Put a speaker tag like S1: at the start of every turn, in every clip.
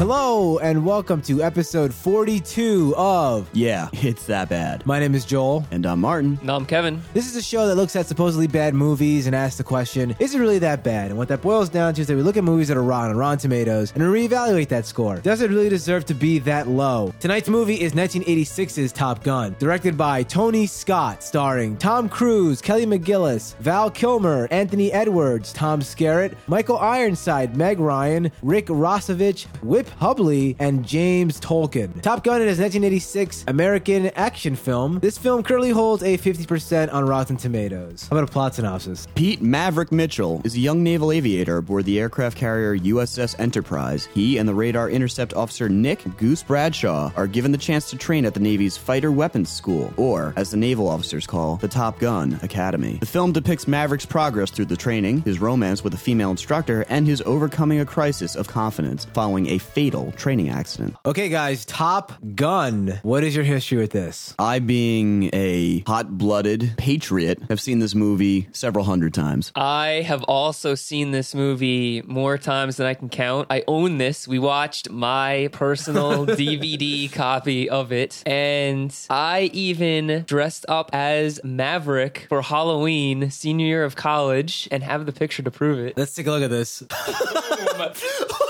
S1: Hello, and welcome to episode 42 of
S2: Yeah, it's that bad.
S1: My name is Joel.
S2: And I'm Martin.
S3: No, I'm Kevin.
S1: This is a show that looks at supposedly bad movies and asks the question, is it really that bad? And what that boils down to is that we look at movies that are rotten on Rotten Tomatoes and we reevaluate that score. Does it really deserve to be that low? Tonight's movie is 1986's Top Gun, directed by Tony Scott, starring Tom Cruise, Kelly McGillis, Val Kilmer, Anthony Edwards, Tom Skerritt, Michael Ironside, Meg Ryan, Rick Rossovich, Whip Hubley, and James Tolkan. Top Gun is a 1986 American action film. This film currently holds a 50% on Rotten Tomatoes. How about a plot synopsis?
S2: Pete Maverick Mitchell is a young naval aviator aboard the aircraft carrier USS Enterprise. He and the radar intercept officer Nick Goose Bradshaw are given the chance to train at the Navy's Fighter Weapons School, or as the naval officers call, the Top Gun Academy. The film depicts Maverick's progress through the training, his romance with a female instructor, and his overcoming a crisis of confidence following a fatal training accident.
S1: Okay, guys, Top Gun. What is your history with this?
S2: I, being a hot blooded patriot, have seen this movie several hundred times.
S3: I have also seen this movie more times than I can count. I own this. We watched my personal DVD copy of it, and I even dressed up as Maverick for Halloween, senior year of college, and have the picture to prove it.
S1: Let's take a look at this.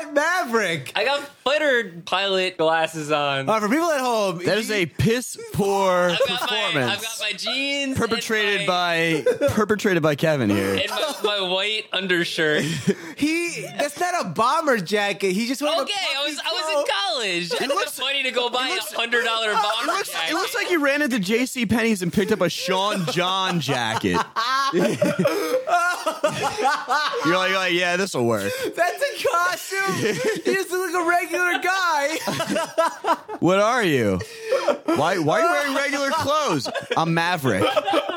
S1: How is Maverick?
S3: I got fighter pilot glasses on.
S1: Uh, for people at home,
S2: That is a piss poor
S3: I've got, my,
S2: performance.
S3: I've got my jeans
S2: perpetrated
S3: and my,
S2: by perpetrated by Kevin here.
S3: and my, my white undershirt.
S1: he that's not a bomber jacket. He just wearing
S3: Okay,
S1: a
S3: I was
S1: puffy
S3: I was
S1: coat.
S3: in college. And it's
S2: looks-
S3: funny to go buy
S2: looks-
S3: a hundred dollar
S2: It
S3: bomber
S2: looks,
S3: jacket.
S2: it looks like you ran into J.C. Penney's and picked up a Sean John jacket. you're like, you're like, yeah, this will work.
S1: That's a costume. he just looks like a regular guy.
S2: What are you? Why, why are you wearing regular clothes? I'm Maverick.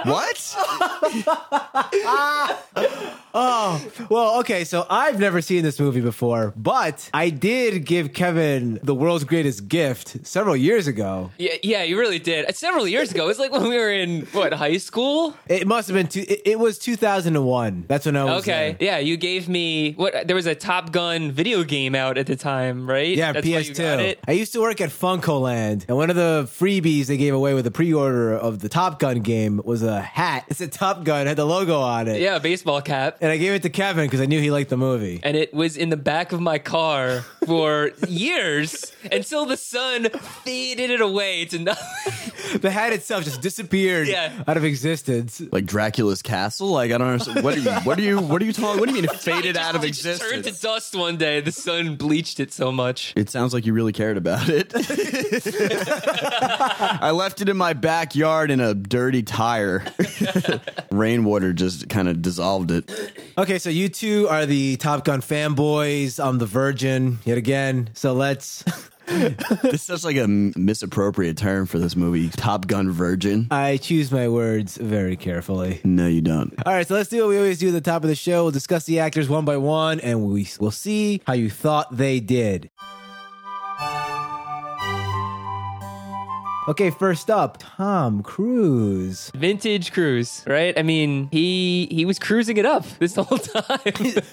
S2: What?
S1: Oh, well, okay, so I've never seen this movie before, but I did give Kevin the world's greatest gift several years ago.
S3: yeah, yeah, you really did. Several years ago, it was like when we were in what high school.
S1: It must have been two, it, it was 2001. That's when I was
S3: Okay,
S1: there.
S3: yeah, you gave me what? There was a Top Gun video game out at the time, right?
S1: Yeah,
S3: That's why you got
S1: PS2.
S3: it?
S1: I used to work at FuncoLand, and one of the freebies they gave away with the pre-order of the Top Gun game was a hat. It's a Top Gun, had the logo on it.
S3: Yeah, a baseball cap.
S1: And I gave it to Kevin because I knew he liked the movie.
S3: And it was in the back of my car for years until the sun faded it away to nothing.
S1: The hat itself just disappeared
S3: Yeah.
S1: out of existence.
S2: Like Dracula's castle? Like I don't understand. What are you? What are you? What are you talking? What do you mean it faded out of
S3: It just turned to
S2: existence?
S3: dust one day. The sun bleached it so much.
S2: It sounds like you really cared about it. I left it in my backyard in a dirty tire. Rainwater just kind of dissolved it.
S1: Okay, so you two are the Top Gun fanboys. I'm the virgin yet again. So let's.
S2: This is such like a misappropriate term for this movie. Top Gun Virgin.
S1: I choose my words very carefully.
S2: No, you don't.
S1: All right, so let's do what we always do at the top of the show. We'll discuss the actors one by one, and we will see how you thought they did. Okay, first up, Tom Cruise.
S3: Vintage cruise, right? I mean, he he was cruising it up this whole time.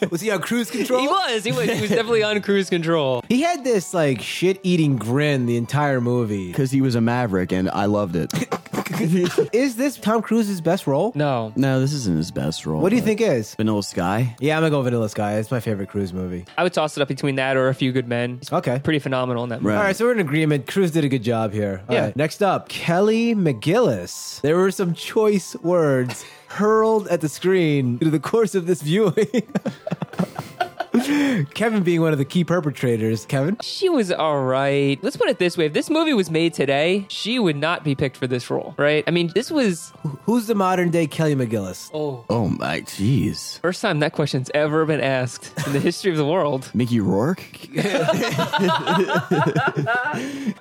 S1: Was he on cruise control?
S3: he was. He was. He was definitely on cruise control.
S1: He had this like shit-eating grin the entire movie.
S2: Because he was a maverick and I loved it.
S1: Is this Tom Cruise's best role?
S3: No,
S2: no, this isn't his best role.
S1: What do you
S2: but-
S1: think is?
S2: Vanilla Sky?
S1: Yeah, I'm gonna go Vanilla Sky. It's my favorite Cruise movie.
S3: I would toss it up between that or A Few Good Men. He's
S1: Okay.
S3: pretty phenomenal in that movie.
S2: Right.
S1: All right, so we're in agreement. Cruise did a good job here. All
S3: Yeah.
S1: right, next up, Kelly McGillis. There were some choice words hurled at the screen through the course of this viewing. Kevin being one of the key perpetrators. Kevin?
S3: She was all right. Let's put it this way: if this movie was made today, she would not be picked for this role, right? I mean, this was
S1: Who's the modern day Kelly McGillis?
S3: oh
S2: Oh my, jeez.
S3: first time that question's ever been asked in the history of the world.
S2: Mickey Rourke?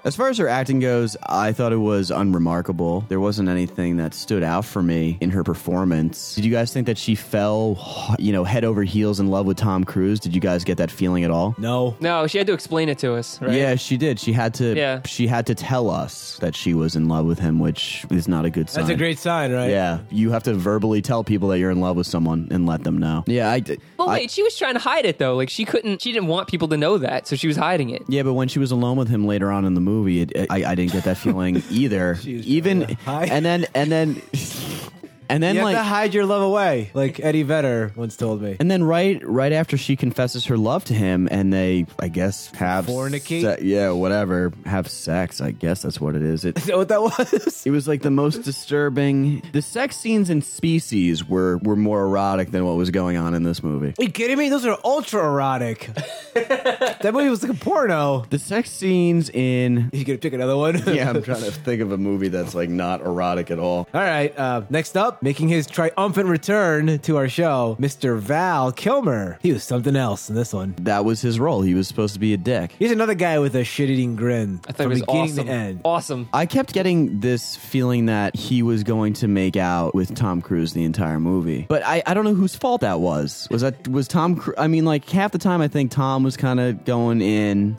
S2: as far as her acting goes, I thought it was unremarkable. There wasn't anything that stood out for me in her performance. Did you guys think that she fell, you know, head over heels in love with Tom Cruise? Did Did you guys get that feeling at all?
S1: No.
S3: No, she had to explain it to us, right?
S2: Yeah, she did. She had to.
S3: Yeah.
S2: She had to tell us that she was in love with him, which is not a good sign.
S1: That's a great sign, right?
S2: Yeah, you have to verbally tell people that you're in love with someone and let them know. Yeah, I. did-
S3: Well,
S2: I-
S3: wait, she was trying to hide it though. Like she couldn't, she didn't want people to know that, so she was hiding it.
S2: Yeah, but when she was alone with him later on in the movie, it, I, I didn't get that feeling either.
S1: was
S2: Even
S1: hide.
S2: and then and then and then
S1: You
S2: like
S1: have to hide your love away, like Eddie Vedder once told me.
S2: and then right right after she confesses her love to him, and they I guess have
S1: Fornicate?
S2: se- yeah, whatever, have sex. I guess that's what it is. It
S1: Is that what that was?
S2: It was like the most disturbing. The sex scenes in Species were were more erotic than what was going on in this movie.
S1: Are you kidding me? Those are ultra erotic. that movie was like a porno.
S2: The sex scenes in
S1: You gonna pick another one?
S2: yeah, I'm trying to think of a movie that's like not erotic at all.
S1: All right. Uh, next up, making his triumphant return to our show, Mr. Val Kilmer. He was something else in this one.
S2: That was his role. He was supposed to be a dick.
S1: He's another guy with a shit-eating grin
S3: I thought
S1: from
S3: it was
S1: beginning
S3: awesome.
S1: to end.
S3: Awesome.
S2: I kept getting this feeling that he was going to make out with Tom Cruise the entire movie, but I, I don't know whose fault that was. Was that was Tom? Cru- I mean, like half the time I think Tom was kind of going in,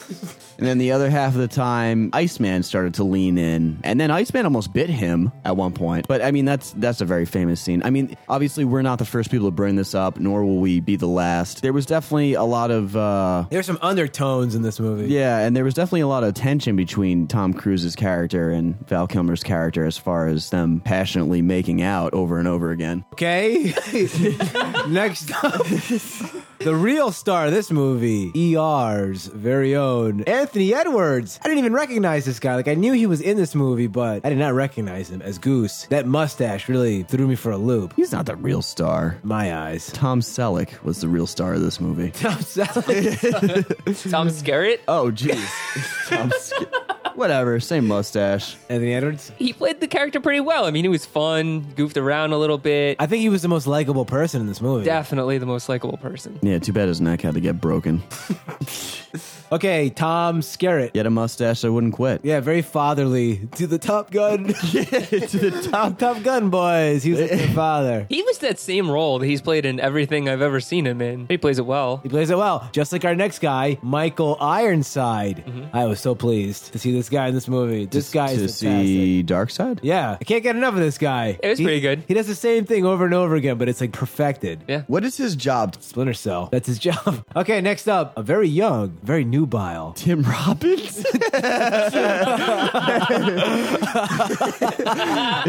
S2: and then the other half of the time Iceman started to lean in, and then Iceman almost bit him at one point. But I mean, that's that's a very famous scene. I mean, obviously we're not the first people to bring this up, nor will we be the last. There was definitely a lot of. uh
S1: There's some undertones in this movie.
S2: yeah, and there was definitely a lot of tension between Tom Cruise's character and Val Kilmer's character as far as them passionately making out over and over again.
S1: Okay. Next up, the real star of this movie, ER's very own Anthony Edwards. I didn't even recognize this guy. Like, I knew he was in this movie, but I did not recognize him as Goose. That mustache really threw me for a loop.
S2: He's not the real star.
S1: My eyes.
S2: Tom Selleck was the real star of this movie.
S1: Tom Selleck.
S3: Tom Skerritt.
S2: Oh, jeez. Tom Sk- Whatever, same mustache.
S1: Anthony Edwards.
S3: He played the character pretty well. I mean, he was fun, goofed around a little bit.
S1: I think he was the most likable person in this movie.
S3: Definitely the most likable person.
S2: Yeah, too bad his neck had to get broken.
S1: Okay, Tom Skerritt.
S2: He had a mustache that wouldn't quit.
S1: Yeah, very fatherly. To the Top Gun.
S2: to the top.
S1: Top Gun boys. He was like their father.
S3: He was that same role that he's played in everything I've ever seen him in. He plays it well.
S1: He plays it well, just like our next guy, Michael Ironside. Mm-hmm. I was so pleased to see this guy in this movie. This guy
S2: to
S1: is fantastic.
S2: see Dark Side.
S1: Yeah, I can't get enough of this guy.
S3: It was
S1: He-
S3: pretty good.
S1: He does the same thing over and over again, but it's like perfected.
S3: Yeah.
S2: What is his job?
S1: Splinter Cell. That's his job. Okay, next up, a very young, very nubile.
S2: Tim Robbins? is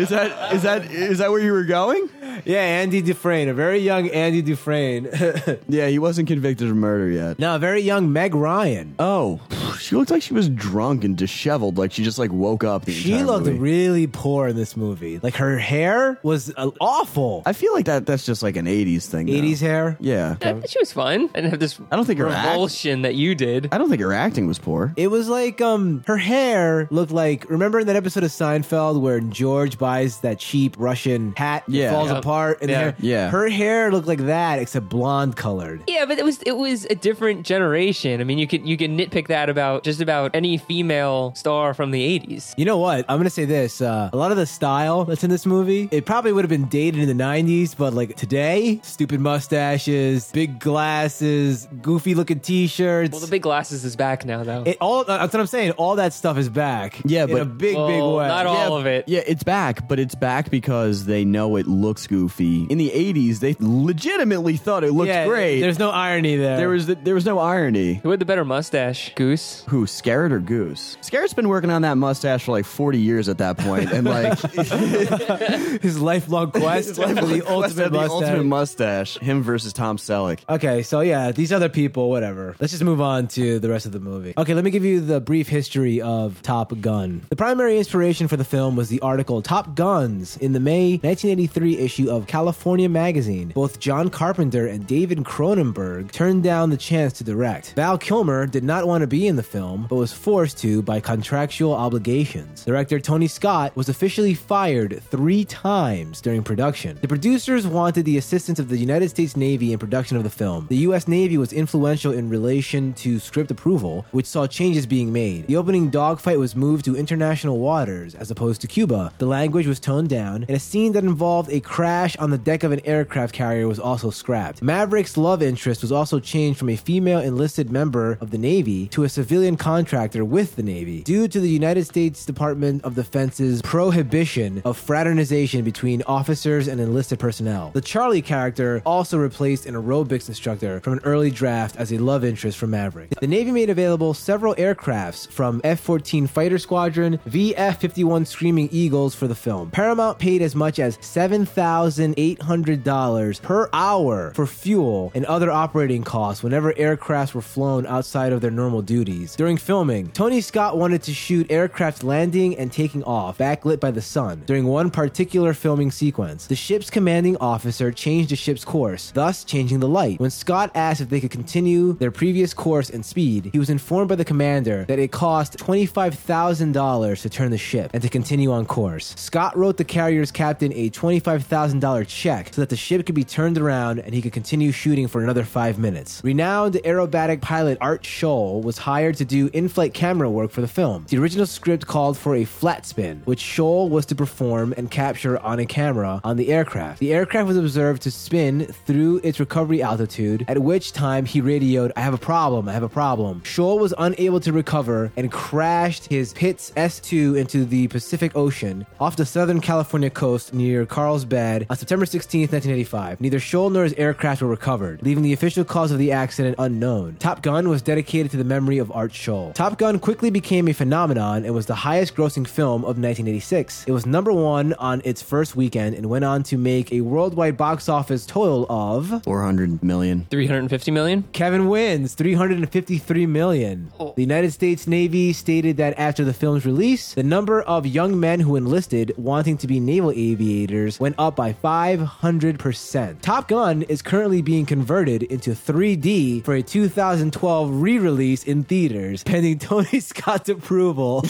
S2: that is that is that where you were going?
S1: Yeah, Andy Dufresne, a very young Andy Dufresne.
S2: Yeah, he wasn't convicted of murder yet.
S1: now, a very young Meg Ryan.
S2: Oh, she looked like she was drunk and disheveled, like she just like woke up. The
S1: She
S2: entire
S1: looked
S2: movie.
S1: really poor in this movie. Like her hair was uh, awful.
S2: I feel like that that's just like an '80s thing. now.
S1: 80s hair.
S2: Yeah,
S3: Yeah, she was fun. I didn't have this
S2: I don't think her act-
S3: revulsion that you did.
S2: I don't think her acting was poor.
S1: It was like um her hair looked like remember in that episode of Seinfeld where George buys that cheap Russian hat that
S2: Yeah.
S1: falls
S3: Yeah.
S1: apart and the
S3: Yeah.
S1: hair
S2: Yeah.
S1: her hair looked like that except blonde colored.
S3: Yeah, but it was it was a different generation. I mean, you could you can nitpick that about just about any female star from the '80s.
S1: You know what? I'm gonna say this. Uh, a lot of the style that's in this movie, it probably would have been dated in the 90s, but like today, stupid mustaches, big glasses, goofy looking t-shirts.
S3: Well, the big glasses is back now, though.
S1: it, all that's what I'm saying. All that stuff is back.
S2: Yeah,
S1: in
S2: but-
S1: a big, big
S3: Well,
S1: way.
S3: not all
S2: yeah,
S3: of it.
S2: Yeah, it's back, but it's back because they know it looks goofy. In the '80s, they legitimately thought it looked
S1: yeah,
S2: great.
S1: There's no irony there.
S2: there was there was no irony.
S3: Who had the better mustache, Goose?
S2: Who, Skerritt or Goose? Skerritt's been working on that mustache for like 40 years at that point, and like
S1: his lifelong quest for the ultimate
S2: the ultimate mustache. Him versus Tom Selleck.
S1: Okay, so yeah, these other people, whatever. Let's just move on to the rest of the movie. Okay, let me give you the brief history of Top Gun. The primary inspiration for the film was the article Top Guns in the May 1983 issue of California Magazine. Both John Carpenter and David Cronenberg turned down the chance to direct. Val Kilmer did not want to be in the film, but was forced to by contractual obligations. Director Tony Scott was officially fired three times during production. The producers wanted the assistance of the United States Navy in production of the film. The U.S. Navy was influential in relation to script approval, which saw changes being made. The opening dogfight was moved to international waters as opposed to Cuba. The language was toned down, and a scene that involved a crash on the deck of an aircraft carrier was also scrapped. Maverick's love interest was also changed from a female enlisted member of the Navy to a civilian contractor with the Navy due to the United States Department of Defense's prohibition of fraternization between officers and enlisted personnel. The Charlie character also replaced an aerobics instructor from an early draft as a love interest for Maverick. The Navy made available several aircrafts from F 14 Fighter Squadron, VF 51 Screaming Eagles for the film. Paramount paid as much as $7,800 per hour for fuel and other operating costs whenever aircrafts were flown outside of their normal duties. During filming, Tony Scott wanted to shoot aircraft landing and taking off, backlit by the sun. During one particular filming sequence, the ship's commanding officer changed the ship's course, thus changing the light. When Scott asked if they could continue their previous course and speed, he was informed by the commander that it cost $25,000 to turn the ship and to continue on course. Scott wrote the carrier's captain a $25,000 check so that the ship could be turned around and he could continue shooting for another five minutes. Renowned aerobatic pilot Art Scholl was hired to do in flight camera work for the film. The original script called for a flat spin, which Scholl was to perform and capture on a camera on the aircraft. The aircraft was observed to spin through its recovery altitude, at which time he radioed, I have a problem, I have a problem. Scholl was unable to recover and crashed his Pitts S2 into the Pacific Ocean off the Southern California coast near Carlsbad on September 16, 1985. Neither Scholl nor his aircraft were recovered, leaving the official cause of the accident unknown. Top Gun was dedicated to the memory of Art Scholl. Top Gun quickly became a phenomenon and was the highest grossing film of 1986. It was number one on its first weekend and went on to make a worldwide box office total of
S2: 400 million.
S3: 350 million?
S1: Kevin wins 353 million.
S3: Oh.
S1: The United States Navy stated that after the film's release, the number of young men who enlisted wanting to be naval aviators went up by 500%. Top Gun is currently being converted into 3D for a 2012 re-release in theaters, pending Tony Scott's approval.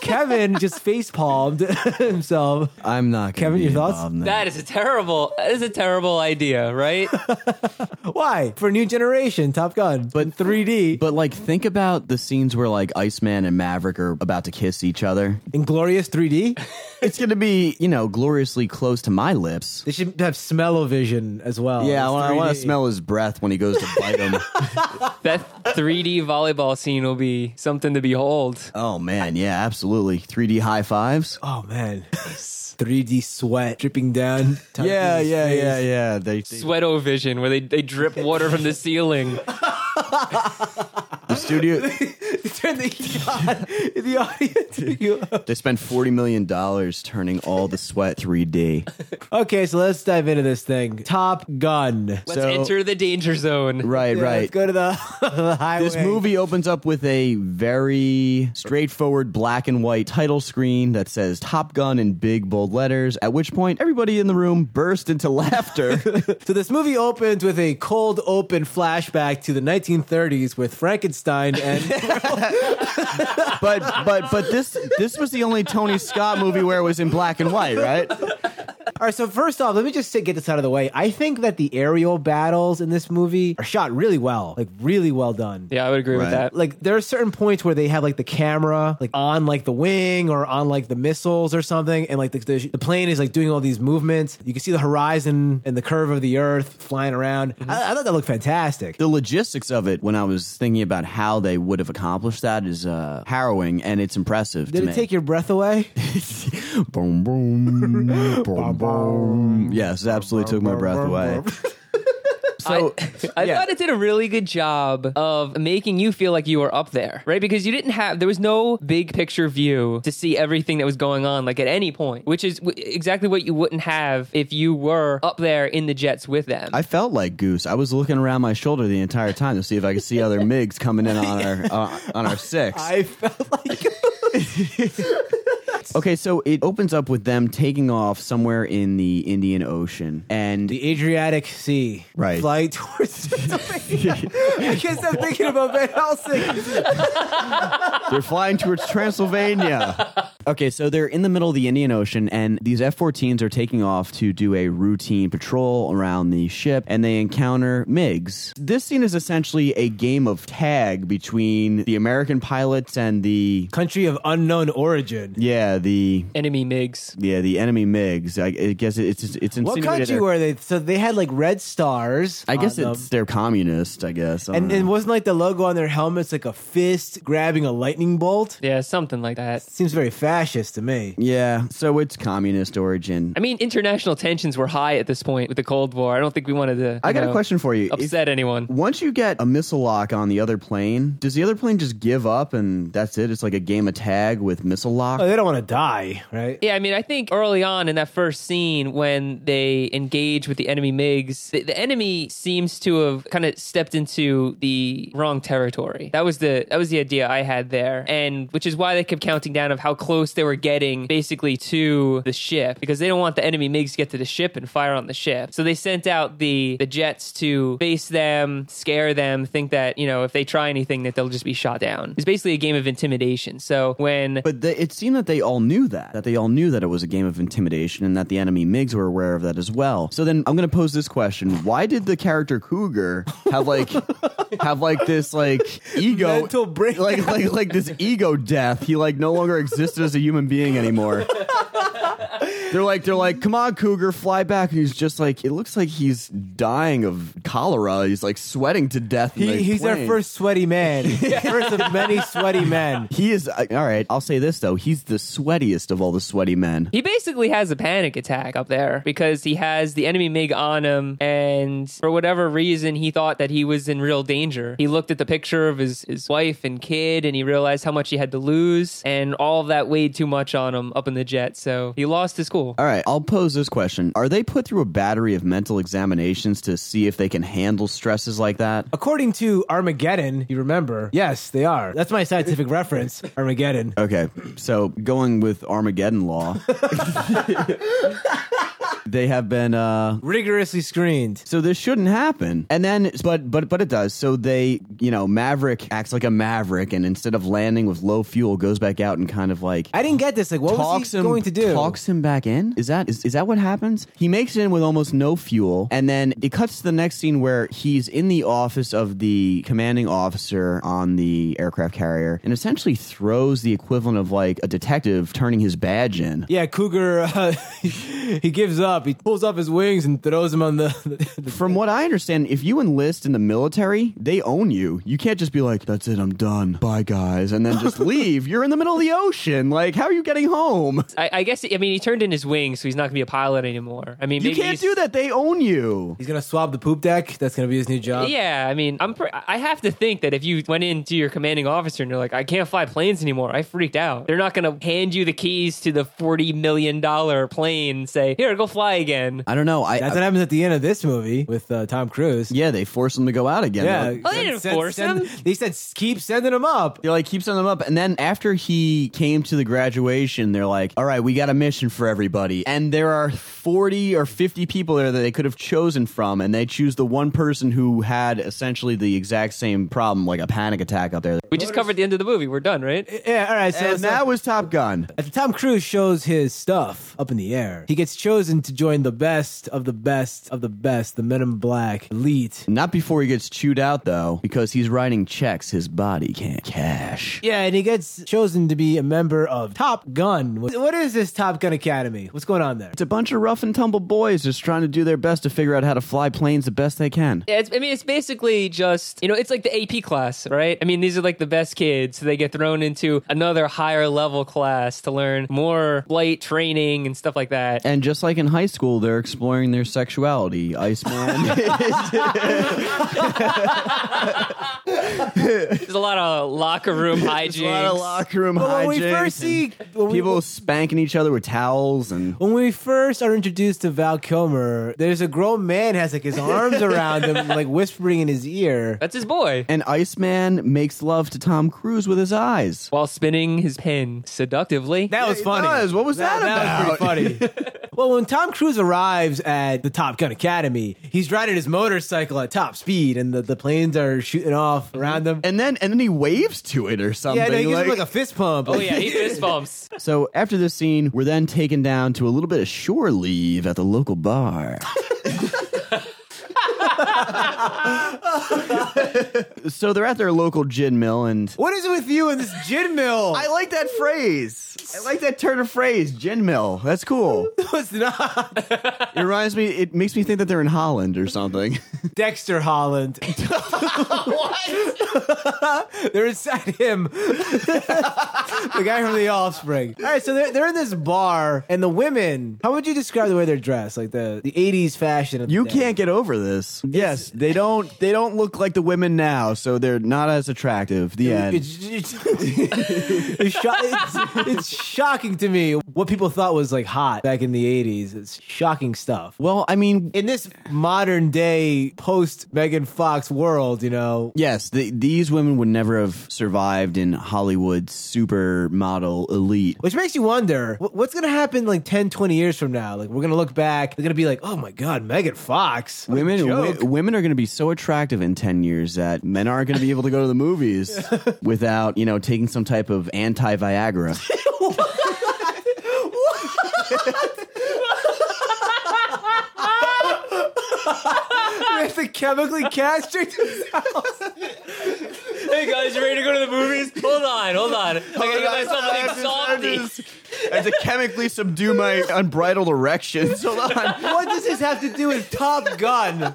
S1: Kevin just face palmed himself.
S2: I'm not. gonna
S1: Kevin,
S2: be
S1: your thoughts?
S2: in that.
S3: That is a terrible. That is a terrible idea, right?
S1: Why? For a new generation, Top Gun, but 3D.
S2: But like, think about the scenes where like Iceman and Maverick are about to kiss each other.
S1: Inglorious 3D.
S2: It's gonna be, you know, gloriously close to my lips.
S1: They should have smell-o-vision as well.
S2: Yeah, I
S1: It's
S2: want, I want to smell his breath when he goes to bite him.
S3: that 3D volleyball scene will be something to behold.
S2: Oh man, yeah, absolutely. 3D high fives.
S1: Oh man, 3D sweat dripping down. top
S2: Yeah, yeah, yeah, yeah. They, they
S3: Sweato vision, where they, they drip water from the ceiling.
S2: the studio
S1: Turn the heat on in the audience.
S2: they spent forty million dollars turning all the sweat 3D.
S1: okay, so let's dive into this thing. Top Gun.
S3: Let's
S2: So-
S3: enter the danger zone.
S2: Right,
S1: Yeah,
S2: right.
S1: Let's go to the, the highway.
S2: This movie opens up with a very straightforward black and white title screen that says Top Gun in big bold letters, at which point everybody in the room burst into laughter.
S1: So this movie opens with a cold open flashback to the 1930s with Frankenstein and
S2: but but but this this was the only Tony Scott movie where it was in black and white, right?
S1: All right, so first off, let me just get this out of the way. I think that the aerial battles in this movie are shot really well, like really well done.
S3: Yeah, I would agree
S2: Right.
S3: with that.
S1: Like there are certain points where they have like the camera like on like the wing or on like the missiles or something, and like the, the, the plane is like doing all these movements. You can see the horizon and the curve of the Earth flying around. I, I thought that looked fantastic.
S2: The logistics of it, when I was thinking about how they would have accomplished that, is uh, harrowing and it's impressive.
S1: Did
S2: to
S1: it
S2: me.
S1: take your breath away?
S2: boom, boom, boom, boom. Yes, it absolutely took my breath away. So
S3: I
S1: yeah.
S3: thought it did a really good job of making you feel like you were up there, right? Because you didn't have, there was no big picture view to see everything that was going on, like at any point, which is w- exactly what you wouldn't have if you were up there in the jets with them.
S2: I felt like Goose. I was looking around my shoulder the entire time to see if I could see other MiGs coming in on our uh, on our six.
S1: I felt like
S2: Okay, so it opens up with them taking off somewhere in the Indian Ocean, and
S1: The Adriatic Sea.
S2: Right.
S1: Fly towards Pennsylvania. I guess I'm thinking about Van Helsing.
S2: they're flying towards Transylvania. Okay, so they're in the middle of the Indian Ocean, and these F 14s are taking off to do a routine patrol around the ship, and they encounter MiGs. This scene is essentially a game of tag between the American pilots and the.
S1: Country of unknown origin.
S2: Yeah, the
S3: Enemy MiGs.
S2: yeah the enemy MiGs. I, I guess it's it's
S1: What
S2: insinuated
S1: country
S2: they're-
S1: were they? So they had like red stars.
S2: I guess
S1: on them.
S2: it's they're communist. I guess. I don't
S1: And,
S2: know.
S1: and wasn't like the logo on their helmets like a fist grabbing a lightning bolt?
S3: Yeah, something like that.
S1: Seems very fascist to me.
S2: yeah, so it's communist origin.
S3: I mean, international tensions were high at this point with the Cold War. I don't think we wanted to.
S2: I
S3: you
S2: got a question for you. If-
S3: Upset anyone.
S2: Once you get a missile lock on the other plane, does the other plane just give up and that's it? It's like a game of tag with missile lock?
S1: Oh, they don't want to die, right?
S3: Yeah, I mean, I think early on in that first scene when they engage with the enemy MiGs, the, the enemy seems to have kind of stepped into the wrong territory. That was the that was the idea I had there, and which is why they kept counting down of how close they were getting basically to the ship because they don't want the enemy MiGs to get to the ship and fire on the ship. So they sent out the the jets to face them, scare them, think that you know if they try anything that they'll just be shot down. It's basically a game of intimidation. So when
S2: But they, it seemed that they all knew that, that they all knew that it was a game of intimidation and that the enemy MiGs were aware of that as well. So then I'm going to pose this question. Why did the character Cougar have like, have like this like ego,
S1: Mental break
S2: like, like, like this ego death? He like no longer existed as a human being anymore. They're like, they're like, come on, Cougar, fly back. And he's just like, it looks like he's dying of cholera. He's like sweating to death.
S1: He,
S2: the
S1: he's our first sweaty man. first of many sweaty men.
S2: He is uh, all right. I'll say this though: he's the sweatiest of all the sweaty men.
S3: He basically has a panic attack up there because he has the enemy MiG on him, and for whatever reason, he thought that he was in real danger. He looked at the picture of his, his wife and kid, and he realized how much he had to lose, and all of that weighed too much on him up in the jet, so he lost his cool.
S2: All right, I'll pose this question: Are they put through a battery of mental examinations to see if they can handle stresses like that?
S1: According to Armageddon, you remember? Yes, they are. That's my scientific reference. Armageddon.
S2: Okay, so going with Armageddon law, they have been. uh
S1: Rigorously screened.
S2: so this shouldn't happen, and then, but but but it does. So they, you know, Maverick acts like a maverick, and instead of landing with low fuel, goes back out and kind of like
S1: I didn't get this. Like, what was he
S2: him
S1: going to do?
S2: talks him back in is that is, is that what happens he makes it in with almost no fuel and then it cuts to the next scene where he's in the office of the commanding officer on the aircraft carrier and essentially throws the equivalent of like a detective turning his badge in
S1: Yeah, Cougar. Uh, he gives up. He pulls off his wings and throws him on the. the
S2: from what I understand, if you enlist in the military, they own you. You can't just be like, "That's it, I'm done, bye guys," and then just leave. You're in the middle of the ocean. Like, how are you getting home?
S3: I, I guess, I mean, he turned in his wings, so he's not going to be a pilot anymore. I mean,
S2: You
S3: maybe
S2: can't
S3: he's-
S2: do that. They own you.
S1: He's gonna swab the poop deck. That's gonna be his new job.
S3: Yeah, I mean, I'm. Pre- I have to think that if you went into your commanding officer and you're like, I can't fly planes anymore, I freaked out. They're not going to hand you the keys to the forty million dollar plane and say, "Here, go fly again."
S2: I don't know. I,
S1: That's
S2: I-
S1: what happens at the end of this movie with uh, Tom Cruise.
S2: Yeah, they force him to go out again.
S1: Yeah.
S2: They're like,
S3: Oh, they didn't force him.
S1: They said keep sending him up.
S2: They're like, keep sending them up. And then after he came to the graduation, they're like, all right, we got a mission for everybody. And there are 40 or 50 people there that they could have chosen from. And they choose the one person who had essentially the exact same problem, like a panic attack out there.
S3: We just covered the end of the movie. We're done, right?
S1: Yeah, all right. So,
S2: And
S1: so-
S2: that was Top Gun.
S1: As Tom Cruise shows his stuff up in the air, he gets chosen to join the best of the best of the best, the Men in Black elite.
S2: Not before he gets chewed out, though, because he's writing checks his body can't cash.
S1: Yeah, and he gets chosen to be a member of Top Gun. What what is this Top Gun Academy? What's going on there?
S2: It's a bunch of rough and tumble boys just trying to do their best to figure out how to fly planes the best they can.
S3: Yeah, it's, I mean, it's basically just you know, it's like the AP class, right? I mean, these are like the best kids, so they get thrown into another higher level class to learn more flight training and stuff like that.
S2: And just like in high high school, they're exploring their sexuality. Iceman.
S3: There's a lot of locker room hijinks.
S2: a lot of locker room
S1: But when we
S2: hijinks
S1: first see
S2: and
S1: when we-
S2: people spanking each other with towels and
S1: When we first are introduced to Val Kilmer, there's a grown man has like his arms around him, like whispering in his ear.
S3: That's his boy.
S2: and Iceman makes love to Tom Cruise with his eyes.
S3: While spinning his pen seductively.
S1: That was funny.
S2: does. What was that
S1: was pretty funny. well, when Tom Cruise arrives at the Top Gun Academy, he's riding his motorcycle at top speed, and the, the planes are shooting off mm-hmm. around him.
S2: And then and then he waves to it or something.
S1: yeah, no, he gives him
S2: like-
S1: like a fist pump.
S3: oh yeah, he fist bumps.
S2: So after this scene, we're then taken down to a little bit of shore leave at the local bar. so they're at their local gin mill, and
S1: What is it with you and this gin mill?
S2: I like that phrase. I like that turn of phrase, gin mill. That's cool.
S1: it's not
S2: It reminds me. It makes me think that they're in Holland or something.
S1: Dexter Holland. What? They're inside him. the guy from The Offspring. All right, so they're, they're in this bar, and the women. How would you describe the way they're dressed? Like the, the '80s fashion. Of the
S2: You
S1: day.
S2: can't get over this. Yes, they don't. They don't look like the women now, so they're not as attractive. The end.
S1: It's, it's, it's, sho- it's, it's shocking to me what people thought was like hot back in the 80s. It's shocking stuff.
S2: well, I mean,
S1: In this modern day post Megan Fox world, you know,
S2: Yes, the, these women would never have survived in Hollywood supermodel elite.
S1: which makes you wonder wh- what's going to happen like 10, 20 years from now. Like, we're going to look back, they're going to be like, oh my God, Megan Fox. What a
S2: Women,
S1: joke."
S2: wi- women are going to be so attractive in ten years that men aren't going to be able to go to the movies without, you know, taking some type of anti Viagra.
S1: We have to chemically castrate themselves.
S3: Hey guys, you ready to go to the movies? Hold on, hold on. I gotta get myself a softie.
S2: I have to chemically subdue my unbridled erections. Hold on.
S1: what does this have to do with Top Gun?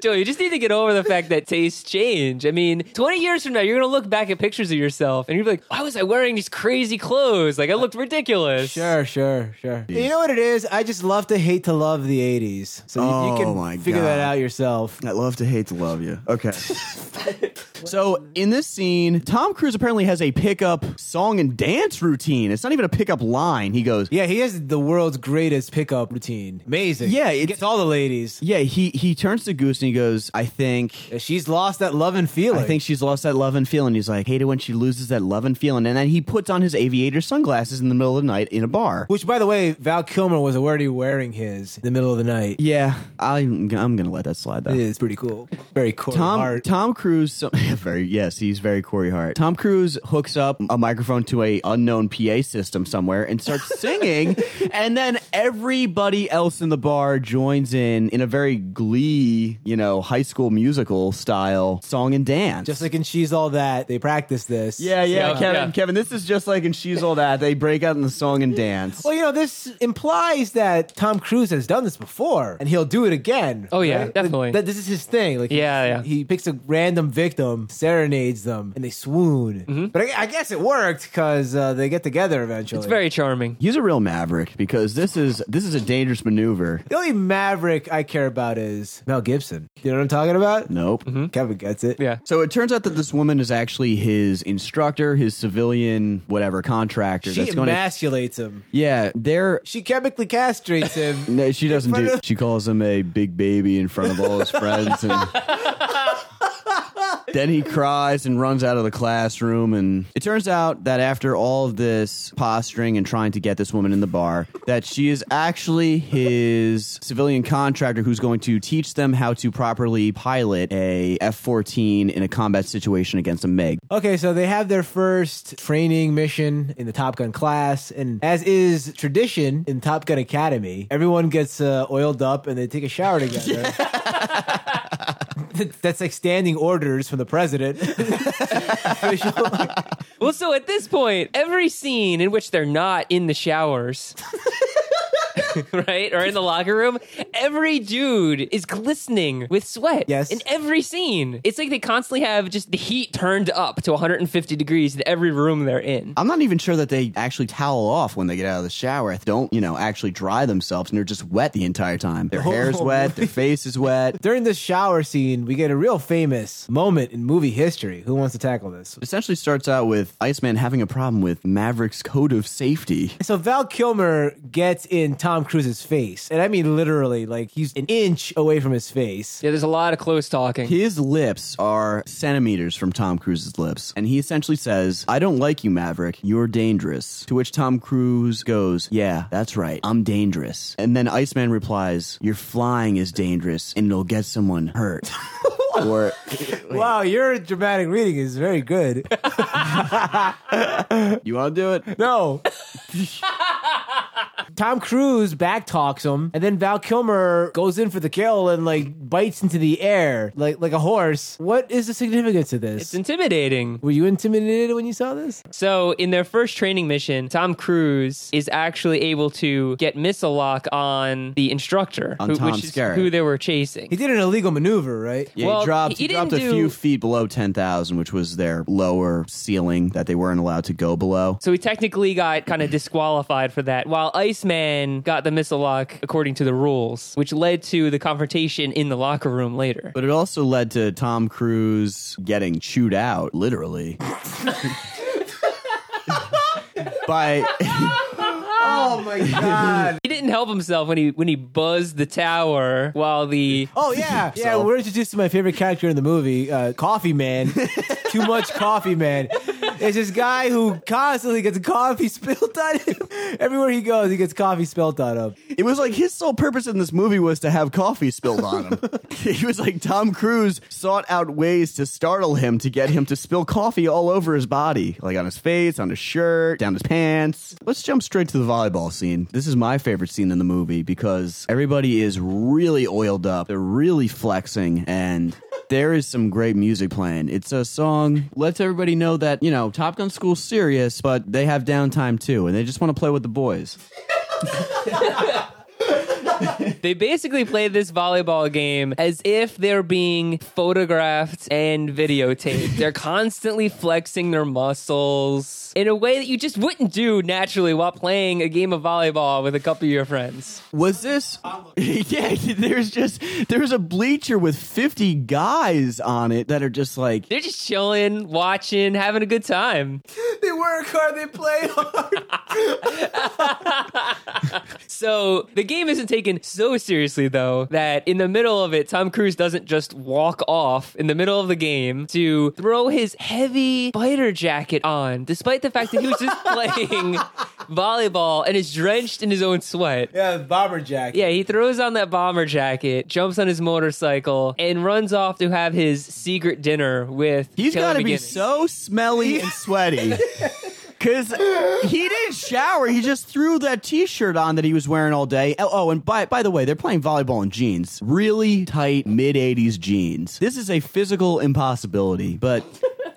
S3: Joe, you just need to get over the fact that tastes change. I mean, 20 years from now, you're gonna look back at pictures of yourself and you're like, why was I wearing these crazy clothes? Like, I looked ridiculous.
S1: Sure, sure, sure. You know what it is? I just love to hate to love the 80s. So you, you
S2: Oh
S1: can
S2: my
S1: figure
S2: God.
S1: that out yourself.
S2: I love to hate to love you. Okay. so in this scene, Tom Cruise apparently has a pickup song and dance routine. It's not even a pickup line. He goes,
S1: Yeah, he has the world's greatest pickup routine. Amazing.
S2: Yeah,
S1: he
S2: it's-
S1: gets all the ladies.
S2: yeah, he he turns to Goose and he goes, I think
S1: She's lost that love and feeling.
S2: I think she's lost that love and feeling. He's like, hate it when she loses that love and feeling. And then he puts on his aviator sunglasses in the middle of the night in a bar.
S1: Which, by the way, Val Kilmer was already wearing his in the middle of the night.
S2: Yeah, I'm, I'm gonna let that slide though.
S1: It is pretty cool. Very cool.
S2: Tom
S1: Hard.
S2: Tom Cruise, so, very yes, he's very Corey Hart. Tom Cruise hooks up a microphone to a unknown PA system somewhere and starts singing, and then everybody else in the bar joins in in a very Glee, you know, high school musical style song and dance.
S1: Just like in She's All That, they practice this.
S2: yeah, yeah,
S3: Yeah,
S2: Kevin,
S3: yeah.
S2: Kevin. This is just like in She's All That. They break out in the song and dance.
S1: Well, you know, this implies that Tom Cruise has done this before, and he'll do it again.
S3: Oh, yeah,
S1: right?
S3: definitely.
S1: That this is his thing. Like,
S3: Yeah,
S1: he,
S3: yeah.
S1: He picks a random victim, serenades them, and they swoon.
S3: Mm-hmm.
S1: But I, I guess it worked because uh, they get together eventually.
S3: It's very charming.
S2: He's a real maverick because this is this is a dangerous maneuver.
S1: The only maverick I care about is Mel Gibson. You know what I'm talking about?
S2: Nope. Mm-hmm.
S1: Kevin gets it.
S3: Yeah.
S2: So it turns out that this woman is actually his instructor, his civilian, whatever contractor.
S1: She
S2: that's going to.
S1: emasculates him.
S2: Yeah, they're.
S1: She chemically castrates him.
S2: No, she doesn't do.
S1: of-
S2: She calls him a big baby in front of all his friends, and then he cries and runs out of the classroom. And it turns out that after all of this posturing and trying to get this woman in the bar, that she is actually his civilian contractor who's going to teach them how to properly pilot a F-14 in a combat situation against a MiG.
S1: Okay, so they have their first training mission in the Top Gun class, and as is tradition in Top Gun Academy, everyone gets uh, oiled up and they take a shower together. That's like standing orders from the president.
S3: Well, so at this point, every scene in which they're not in the showers right? Or in the locker room, every dude is glistening with sweat.
S1: Yes.
S3: In every scene. It's like they constantly have just the heat turned up to 150 degrees in every room they're in.
S2: I'm not even sure that they actually towel off when they get out of the shower. They don't, you know, actually dry themselves and they're just wet the entire time. Their hair's
S1: Oh,
S2: wet, their face is wet.
S1: During this shower scene, we get a real famous moment in movie history. Who wants to tackle this?
S2: Essentially starts out with Iceman having a problem with Maverick's code of safety.
S1: So Val Kilmer gets in Tom Cruise's face, and I mean literally, like he's an inch away from his face.
S3: Yeah, there's a lot of close talking.
S2: His lips are centimeters from Tom Cruise's lips, and he essentially says, I don't like you, Maverick. You're dangerous. To which Tom Cruise goes, Yeah, that's right. I'm dangerous. And then Iceman replies, Your flying is dangerous, and it'll get someone hurt. or
S1: Wow, your dramatic reading is very good.
S2: you want to do it?
S1: No. Tom Cruise back talks him, and then Val Kilmer goes in for the kill and like bites into the air like like a horse. What is the significance of this?
S3: It's intimidating.
S1: Were you intimidated when you saw this?
S3: So, in their first training mission, Tom Cruise is actually able to get missile lock on the instructor,
S2: On
S3: who,
S2: Tom
S3: which is
S2: Skerritt.
S3: who they were chasing.
S1: He did an illegal maneuver, right?
S2: Yeah,
S3: Well,
S2: he dropped,
S3: he
S2: he dropped a
S3: didn't
S2: few feet below 10,000, which was their lower ceiling that they weren't allowed to go below.
S3: So he technically got kind of disqualified for that, while Iceman got the missile lock according to the rules, which led to the confrontation in the locker room later.
S2: But it also led to Tom Cruise getting chewed out, literally. By
S1: Oh my god.
S3: He didn't help himself when he when he buzzed the tower while the
S1: Oh yeah, yeah. We're introduced to my favorite character in the movie, uh, Coffee Man. Too much Coffee Man. It's this guy who constantly gets coffee spilled on him. Everywhere he goes, he gets coffee spilled on him.
S2: it was like his sole purpose in this movie was to have coffee spilled on him. he was like Tom Cruise sought out ways to startle him to get him to spill coffee all over his body, like on his face, on his shirt, down his pants. Let's jump straight to the volleyball scene. This is my favorite scene in the movie because everybody is really oiled up. They're really flexing and there is some great music playing. It's a song lets everybody know that, you know, Top Gun School's serious, but they have downtime too and they just want to play with the boys.
S3: They basically play this volleyball game as if they're being photographed and videotaped. they're constantly flexing their muscles in a way that you just wouldn't do naturally while playing a game of volleyball with a couple of your friends.
S2: Was this? yeah, there's just there's a bleacher with 50 guys on it that are just like
S3: They're just chilling, watching, having a good time.
S1: They work hard, they play hard.
S3: So the game isn't taken so seriously, though, that in the middle of it, Tom Cruise doesn't just walk off in the middle of the game to throw his heavy fighter jacket on, despite the fact that he was just playing volleyball and is drenched in his own sweat.
S1: Yeah, bomber jacket.
S3: Yeah, he throws on that bomber jacket, jumps on his motorcycle, and runs off to have his secret dinner with.
S2: He's got to be so smelly and sweaty. Cause he didn't shower. He just threw that T-shirt on that he was wearing all day. Oh, oh, and by by the way, they're playing volleyball in jeans, really tight mid '80s jeans. This is a physical impossibility, but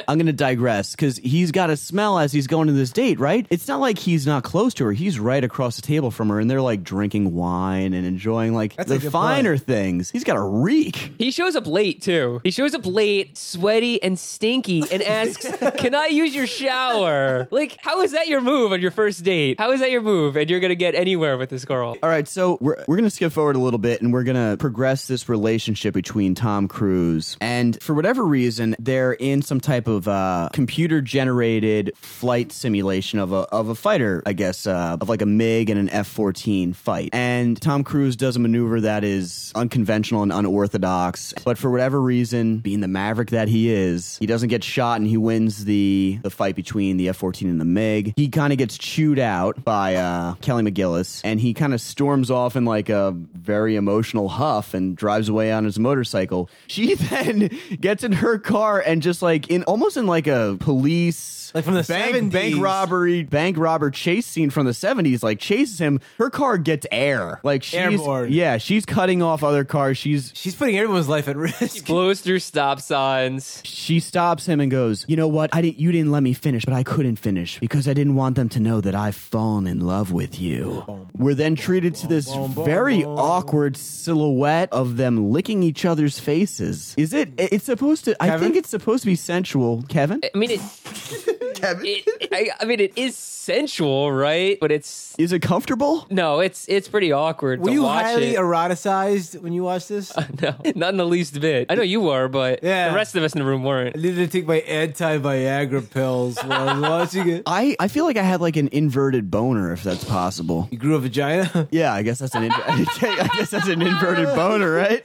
S2: I'm going to digress because he's got to smell as he's going to this date, right? It's not like he's not close to her. He's right across the table from her, and they're like drinking wine and enjoying like
S1: That's a
S2: the
S1: good
S2: finer things. He's got a reek.
S3: He shows up late too. He shows up late, sweaty and stinky, and asks, "Can I use your shower?" Like, how is that your move on your first date? How is that your move? And you're gonna get anywhere with this girl?
S2: All right, so we're, we're going to skip forward a little bit and we're going to progress this relationship between Tom Cruise. And for whatever reason, they're in some type of uh, computer generated flight simulation of a, of a fighter, I guess, uh, of like a MiG and an F 14 fight. And Tom Cruise does a maneuver that is unconventional and unorthodox. But for whatever reason, being the maverick that he is, he doesn't get shot and he wins the, the fight between the F 14 and the MiG. He kind of gets chewed out by uh, Kelly McGillis and he kind of storms off in like a very emotional huff and drives away on his motorcycle. She then gets in her car and just like in almost almost in like a police
S1: Like from the
S2: bank
S1: 70s.
S2: bank robbery bank robber chase scene from the 70s like chases him her car gets air like she's
S1: Airborne.
S2: yeah she's cutting off other cars she's
S1: She's putting everyone's life at risk.
S3: Blows through stop signs.
S2: she stops him and goes you know what i didn't you didn't let me finish but i couldn't finish because i didn't want them to know that i've fallen in love with you we're then treated to this very awkward silhouette of them licking each other's faces is it it's supposed to i
S1: Kevin?
S2: think it's supposed to be sensual kevin
S3: I mean, it. it I, I mean, it is sensual, right? But it's
S2: is it comfortable
S3: no, it's it's pretty awkward
S1: Were
S3: to
S1: you
S3: watch
S1: highly
S3: it.
S1: eroticized when you watched this? I
S3: no, not in the least bit. I know you were, but
S1: Yeah.
S3: the rest of us in the room weren't.
S1: needed to take my anti-Viagra pills when I was watching it.
S2: I, I feel like I had like an inverted boner, if that's possible.
S1: You grew a vagina?
S2: Yeah, I guess that's an in- I guess that's an inverted boner, right?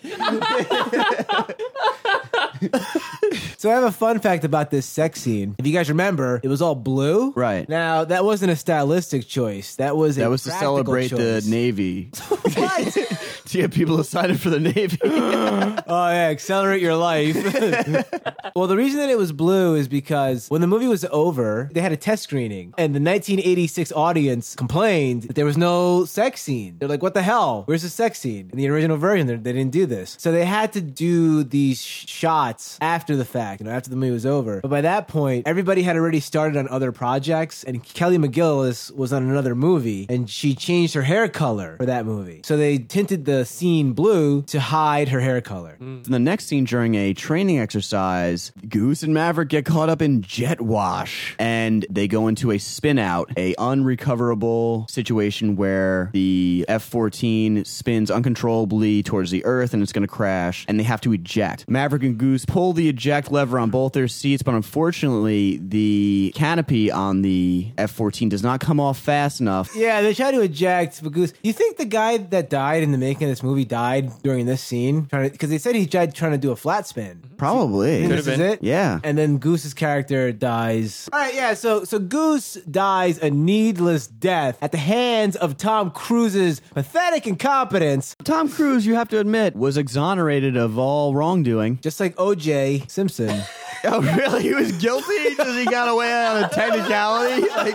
S1: So I have a fun fact about this sex scene. If you guys remember, it was all blue.
S2: Right.
S1: Now that wasn't a stylistic choice. That was a
S2: That was to
S1: practical
S2: celebrate
S1: choice.
S2: the Navy
S1: What?
S2: to get people to sign up for the Navy.
S1: oh yeah, accelerate your life. well, the reason that it was blue is because when the movie was over, they had a test screening, and the 1986 audience complained that there was no sex scene. They're like, "What the hell? Where's the sex scene?" In the original version, they didn't do this, so they had to do these sh- shots after the fact, you know, after the movie was over. But by that point, everybody had already started on other projects, and Kelly McGillis was on another movie, and she changed her hair color for that movie. So they tinted the scene blue to hide her hair color. Mm.
S2: In the next scene during a training exercise, Goose and Maverick get caught up in jet wash and they go into a spin out, a unrecoverable situation where the F-14 spins uncontrollably towards the earth and it's going to crash and they have to eject. Maverick and Goose pull the eject lever on both their seats, but unfortunately the canopy on the F-14 does not come off fast enough.
S1: Yeah, they try to eject, but Goose. You think the guy that died in the making this movie died during this scene? trying Because they said he died trying to do a flat spin. Mm-hmm.
S2: Probably.
S1: And this is
S3: been.
S1: it.
S2: Yeah.
S1: And then Goose's character dies. All right, yeah. So so Goose dies a needless death at the hands of Tom Cruise's pathetic incompetence,
S2: Tom Cruise, you have to admit, was exonerated of all wrongdoing.
S1: just like O.J. Simpson.
S2: Oh, really? He was guilty because he got away on a technicality. Like,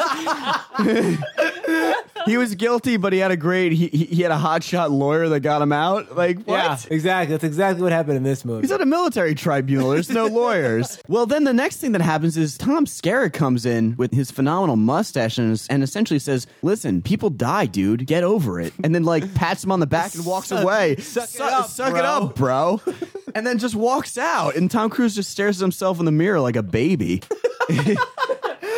S2: he was guilty, but he had a great. He, he he had a hotshot lawyer that got him out. Like what?
S1: yeah, exactly. That's exactly what happened in this movie.
S2: He's at a military tribunal. There's no lawyers. Well, then the next thing that happens is Tom Skerritt comes in with his phenomenal mustache and, and essentially says, "Listen, people die, dude. Get over it." And then like pats him on the back and walks
S1: Suck-
S2: away.
S1: suck it up,
S2: suck it up, bro. and then just walks out. And Tom Cruise just stares at himself in the mirror like a baby.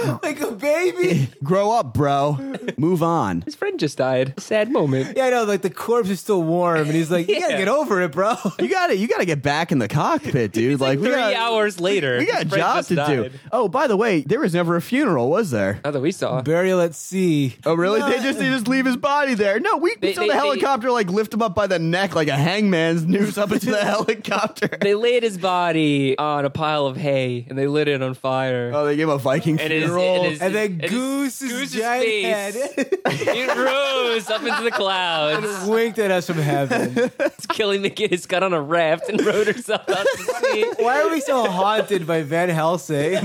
S1: like a baby.
S2: Grow up, bro. Move on.
S3: His friend just died. Sad moment.
S1: yeah, I know. Like the corpse is still warm, and he's like, "You gotta
S3: Yeah.
S1: get over it, bro."
S2: You got to You got to get back in the cockpit, dude. like, we
S3: Three
S2: got,
S3: hours later,
S2: We got a
S3: his friend
S2: job
S3: just
S2: to do. Oh, by the way, there was never a funeral, was there?
S3: Not that we saw.
S1: Burial at sea.
S2: Oh, really? They just they just leave his body there. No, we
S3: They-
S2: saw
S3: they-
S2: the
S3: they-
S2: helicopter like lift him up by the neck like a hangman's noose up into the helicopter.
S3: They laid his body on a pile of hay and they lit it on fire.
S2: Oh, they gave him a Viking
S3: And his-
S2: funeral.
S3: and his-
S1: And then
S3: And his-
S1: Goose's,
S3: Goose's
S1: giant
S3: face.
S1: head
S3: it rose up into the clouds.
S1: winked at us from heaven.
S3: It's killing the Kelly McGillis got on a raft and rode herself out to sea.
S1: Why are we so haunted by Van Helsing?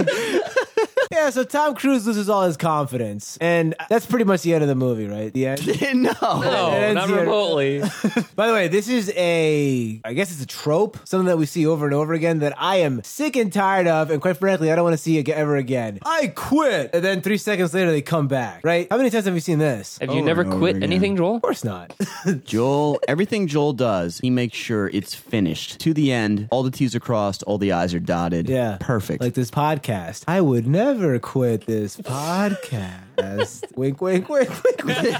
S1: Yeah, so Tom Cruise loses all his confidence, and that's pretty much the end of the movie, right? The end.
S2: no.
S3: No, not
S1: here.
S3: remotely.
S1: By the way, this is a, I guess it's a trope, something that we see over and over again that I am sick and tired of, and quite frankly, I don't want to see it ever again. I quit, and then three seconds later they come back, right? How many times have you seen this?
S3: Have
S2: Over
S3: you never oh,
S2: and over
S3: quit
S2: again.
S3: anything, Joel?
S1: Of course not.
S2: Joel, everything Joel does, he makes sure it's finished to the end. All the T's are crossed, all the I's are dotted.
S1: Yeah.
S2: Perfect.
S1: Like this podcast. I would never quit this podcast. wink, wink, wink, wink, wink.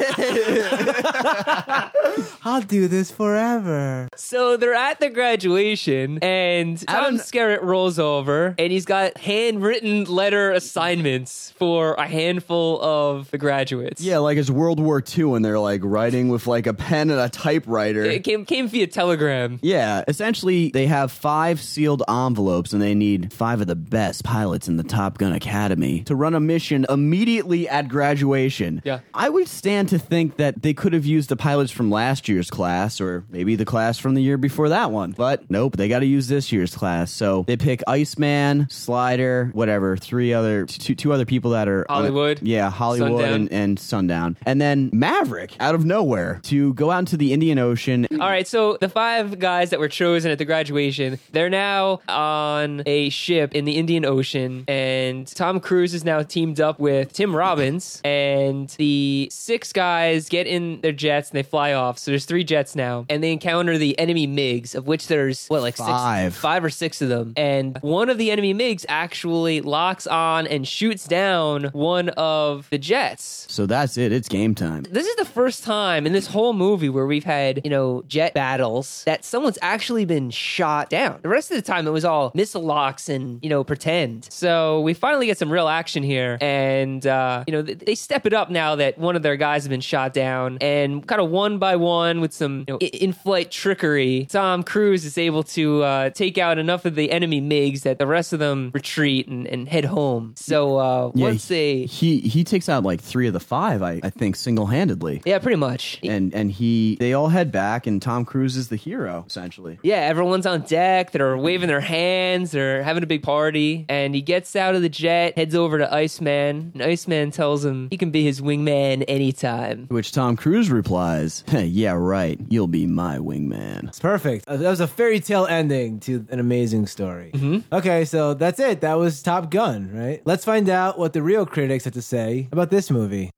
S1: I'll do this forever.
S3: So they're at the graduation, and Tom
S2: Adam-
S3: Skerritt rolls over, and he's got handwritten letter assignments for a handful of the graduates.
S2: yeah, like it's World War II and they're like writing with like a pen and a typewriter.
S3: It came came via telegram.
S2: Yeah, essentially, they have five sealed envelopes and they need five of the best pilots in the Top Gun Academy to run a mission immediately at graduation.
S3: Yeah.
S2: I would stand to think that they could have used the pilots from last year's class or maybe the class from the year before that one. But nope, they got to use this year's class. So they pick Iceman, Slider, whatever, three other, two, two other people that are
S3: Hollywood.
S2: yeah, Hollywood
S3: Sundown.
S2: And, and Sundown. And then Maverick out of nowhere to go out into the Indian Ocean.
S3: All right, so the five guys that were chosen at the graduation, they're now on a ship in the Indian Ocean, and Tom Cruise is now teamed up with Tim Robbins, and the six guys get in their jets and they fly off. So there's three jets now, and they encounter the enemy MiGs, of which there's what like
S2: Five.
S3: six, five or six of them, and one of the enemy MiGs actually locks on and shoots down one of the jets.
S2: So that's it. It's game time.
S3: This is the first time in this whole movie where we've had, you know, jet battles that someone's actually been shot down. The rest of the time it was all missile locks and, you know, pretend. So we finally get some real action here. And, uh, you know, th- they step it up now that one of their guys has been shot down. And kind of one by one with some you know, in flight trickery, Tom Cruise is able to uh, take out enough of the enemy MiGs that the rest of them retreat and, and head home. So uh,
S2: Yeah,
S3: once they.
S2: he he takes out like three of the five, I, I think, single handedly.
S3: Yeah, pretty much.
S2: And and he they all head back, and Tom Cruise is the hero essentially.
S3: Yeah, everyone's on deck. They're waving their hands. They're having a big party. And he gets out of the jet, heads over to Iceman. And Iceman tells him he can be his wingman anytime.
S2: Which Tom Cruise replies, "Hey, "Yeah, right. You'll be my wingman."
S1: It's perfect. Uh, That was a fairy tale ending to an amazing story. Okay, so that's it. That was Top Gun, right? Let's find out what the real critics have to say about this movie.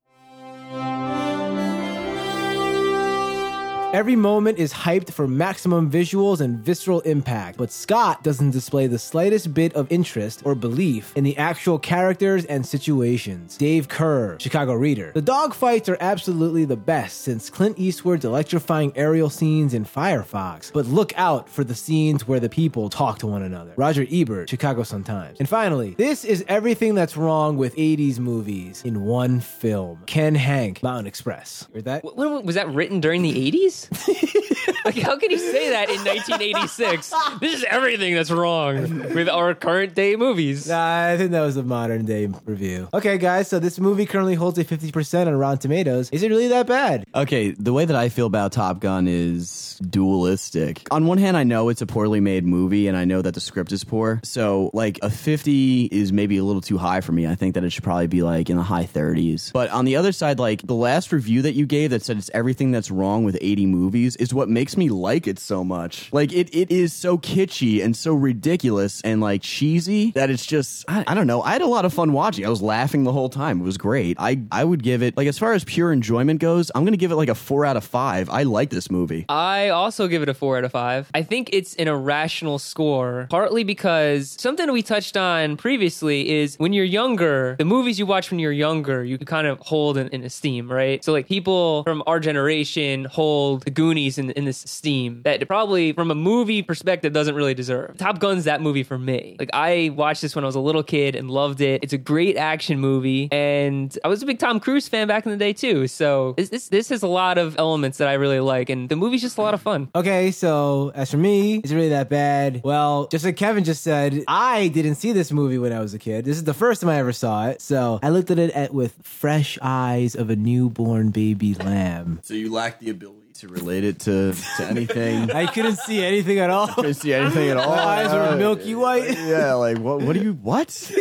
S1: Every moment is hyped for maximum visuals and visceral impact, but Scott doesn't display the slightest bit of interest or belief in the actual characters and situations. Dave Kehr, Chicago Reader. The dogfights are absolutely the best since Clint Eastwood's electrifying aerial scenes in Firefox, but look out for the scenes where the people talk to one another. Roger Ebert, Chicago Sun-Times. And finally, this is everything that's wrong with 80s movies in one film. Ken Hanke, Mountain Express. Heard that?
S3: Was that written during the 80s? like, how can you say that in 1986? This is everything that's wrong with our current day movies.
S1: Nah, I think that was a modern day review. Okay, guys, so this movie currently holds a 50% on Rotten Tomatoes. Is it really that bad?
S2: Okay, the way that I feel about Top Gun is dualistic. On one hand, I know it's a poorly made movie and I know that the script is poor. So, like, a 50 is maybe a little too high for me. I think that it should probably be like in the high 30s. But on the other side, like, the last review that you gave that said it's everything that's wrong with 80 movies is what makes me like it so much. Like, it, it is so kitschy and so ridiculous and like cheesy that it's just, I, I don't know. I had a lot of fun watching. I was laughing the whole time. It was great. I, I would give it, like, as far as pure enjoyment goes, I'm to give it like a four out of five. I like this movie.
S3: I also give it a four out of five. I think it's an irrational score, partly because something we touched on previously is when you're younger, the movies you watch when you're younger, you kind of hold in, in esteem, right? So, like, people from our generation hold the Goonies in, in this esteem that probably, from a movie perspective, doesn't really deserve. Top Gun's that movie for me. Like, I watched this when I was a little kid and loved it. It's a great action movie, and I was a big Tom Cruise fan back in the day, too. So, this, this, this has a lot of elements that I really like, and the movie's just a lot of fun.
S1: Okay, so as for me, is it really that bad? Well, just like Kevin just said, I didn't see this movie when I was a kid. This is the first time I ever saw it. So I looked at it at, with fresh eyes of a newborn baby lamb.
S2: So you lack the ability to relate it to, to anything.
S1: I couldn't see anything at all.
S2: couldn't see anything at all.
S1: My eyes were milky white.
S2: yeah, like what? What do you? What?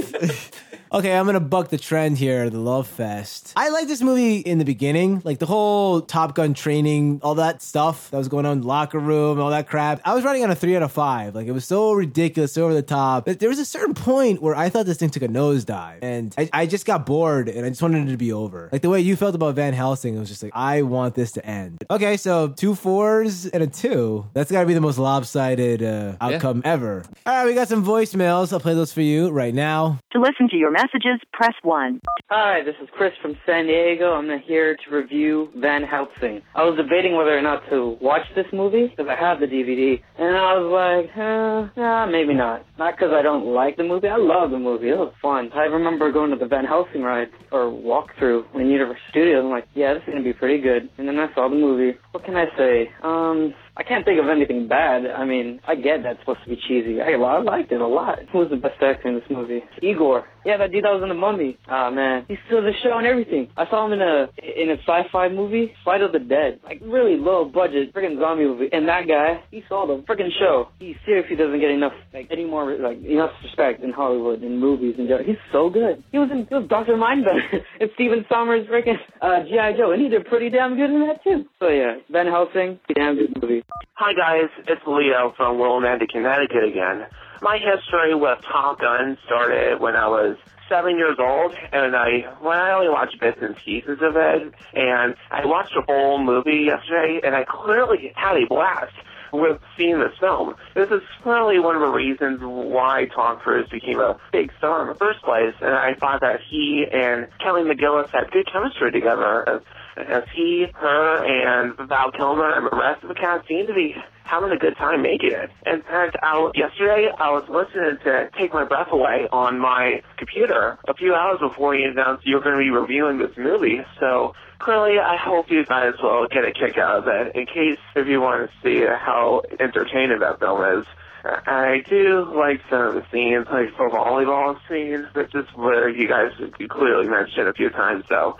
S1: Okay, I'm gonna buck the trend here, the Love Fest. I like this movie in the beginning, like the whole Top Gun training, all that stuff that was going on in the locker room, all that crap. I was running on a three out of five. Like it was so ridiculous, so over the top. But there was a certain point where I thought this thing took a nosedive, and I, I just got bored, and I just wanted it to be over. Like the way you felt about Van Helsing, it was just like I want this to end. Okay, so two fours and a two. That's got to be the most lopsided uh, outcome ever. All right, we got some voicemails. I'll play those for you right now.
S4: To listen to your messages, press 1.
S5: Hi, this is Chris from San Diego. I'm here to review Van Helsing. I was debating whether or not to watch this movie because I have the DVD, and I was like, eh, nah, maybe not. Not because I don't like the movie. I love the movie. It was fun. I remember going to the Van Helsing ride or walkthrough in Universal Studios. I'm like, yeah, this is gonna be pretty good. And then I saw the movie. What can I say? Um, I can't think of anything bad. I mean, I get that's supposed to be cheesy. I, I liked it a lot. Who was the best actor in this movie? Igor. Yeah, that dude that was in the Mummy. Ah man, he's still the show and everything. I saw him in a in a sci-fi movie, Fight of the Dead, like really low budget freaking zombie movie. And that guy, he saw the freaking show. He seriously doesn't get enough like any more like enough respect in Hollywood in movies and he's so good. He was in he was Doctor Mindbender and Stephen Sommers freaking uh, GI Joe, and he did pretty damn good in that too. So yeah, Van Helsing, damn good movie.
S6: Hi guys, it's Leo from Willimantic, Connecticut again. My history with Top Gun started when I was seven years old, and I well, I only watched bits and pieces of it, and I watched the whole movie yesterday, and I clearly had a blast with seeing this film. This is clearly one of the reasons why Tom Cruise became a big star in the first place, and I thought that he and Kelly McGillis had good chemistry together. As, he, her, and Val Kilmer and the rest of the cast seemed to be having a good time making it. In fact, I, yesterday I was listening to Take My Breath Away on my computer a few hours before you announced you were going to be reviewing this movie. So clearly, I hope you guys will get a kick out of it. In case if you want to see how entertaining that film is. I do like some of the scenes, like the volleyball scenes, which is where you guys clearly mentioned a few times. So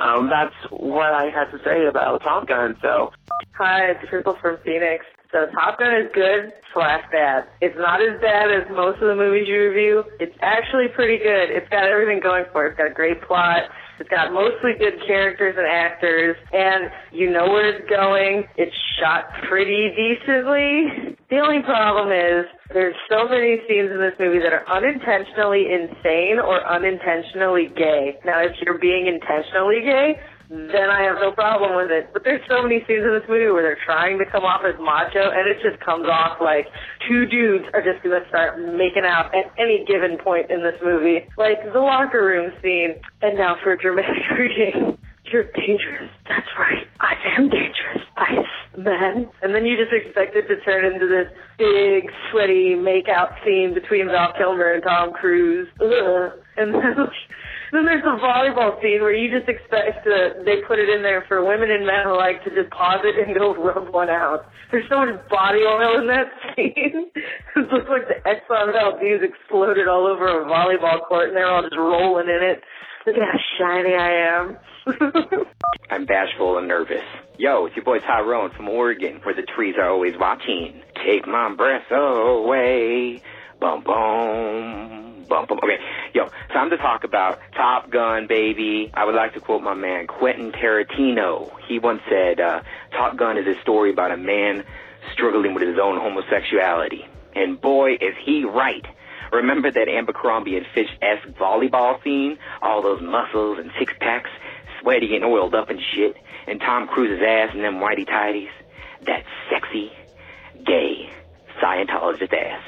S6: um, that's what I had to say about Top Gun. So,
S7: hi, it's Crystal from Phoenix. So Top Gun is good slash bad. It's not as bad as most of the movies you review. It's actually pretty good. It's got everything going for it. It's got a great plot. It's got mostly good characters and actors, and you know where it's going. It's shot pretty decently. The only problem is there's so many scenes in this movie that are unintentionally insane or unintentionally gay. Now, if you're being intentionally gay, then I have no problem with it. But there's so many scenes in this movie where they're trying to come off as macho, and it just comes off like two dudes are just gonna start making out at any given point in this movie. Like the locker room scene. And now for a dramatic reading. You're dangerous. That's right. I am dangerous. Ice man. And then you just expect it to turn into this big, sweaty make-out scene between Val Kilmer and Tom Cruise. Ugh. And then then there's the volleyball scene where you just expect to, they put it in there for women and men alike to just pause it and go rub one out. There's so much body oil in that scene. it looks like the Exxon Valdez exploded all over a volleyball court and they're all just rolling in it. Look at how shiny I am.
S8: I'm bashful and nervous. Yo, it's your boy Tyrone from Oregon, where the trees are always watching. Take my breath away. Bum bum. Bum bum. Okay, yo, time to talk about Top Gun, baby. I would like to quote my man Quentin Tarantino. He once said, uh, Top Gun is a story about a man struggling with his own homosexuality. And boy, is he right. Remember that Abercrombie and Fitch-esque volleyball scene? All those muscles and six packs, sweaty and oiled up and shit, and Tom Cruise's ass and them whitey tighties? That sexy, gay, Scientologist ass.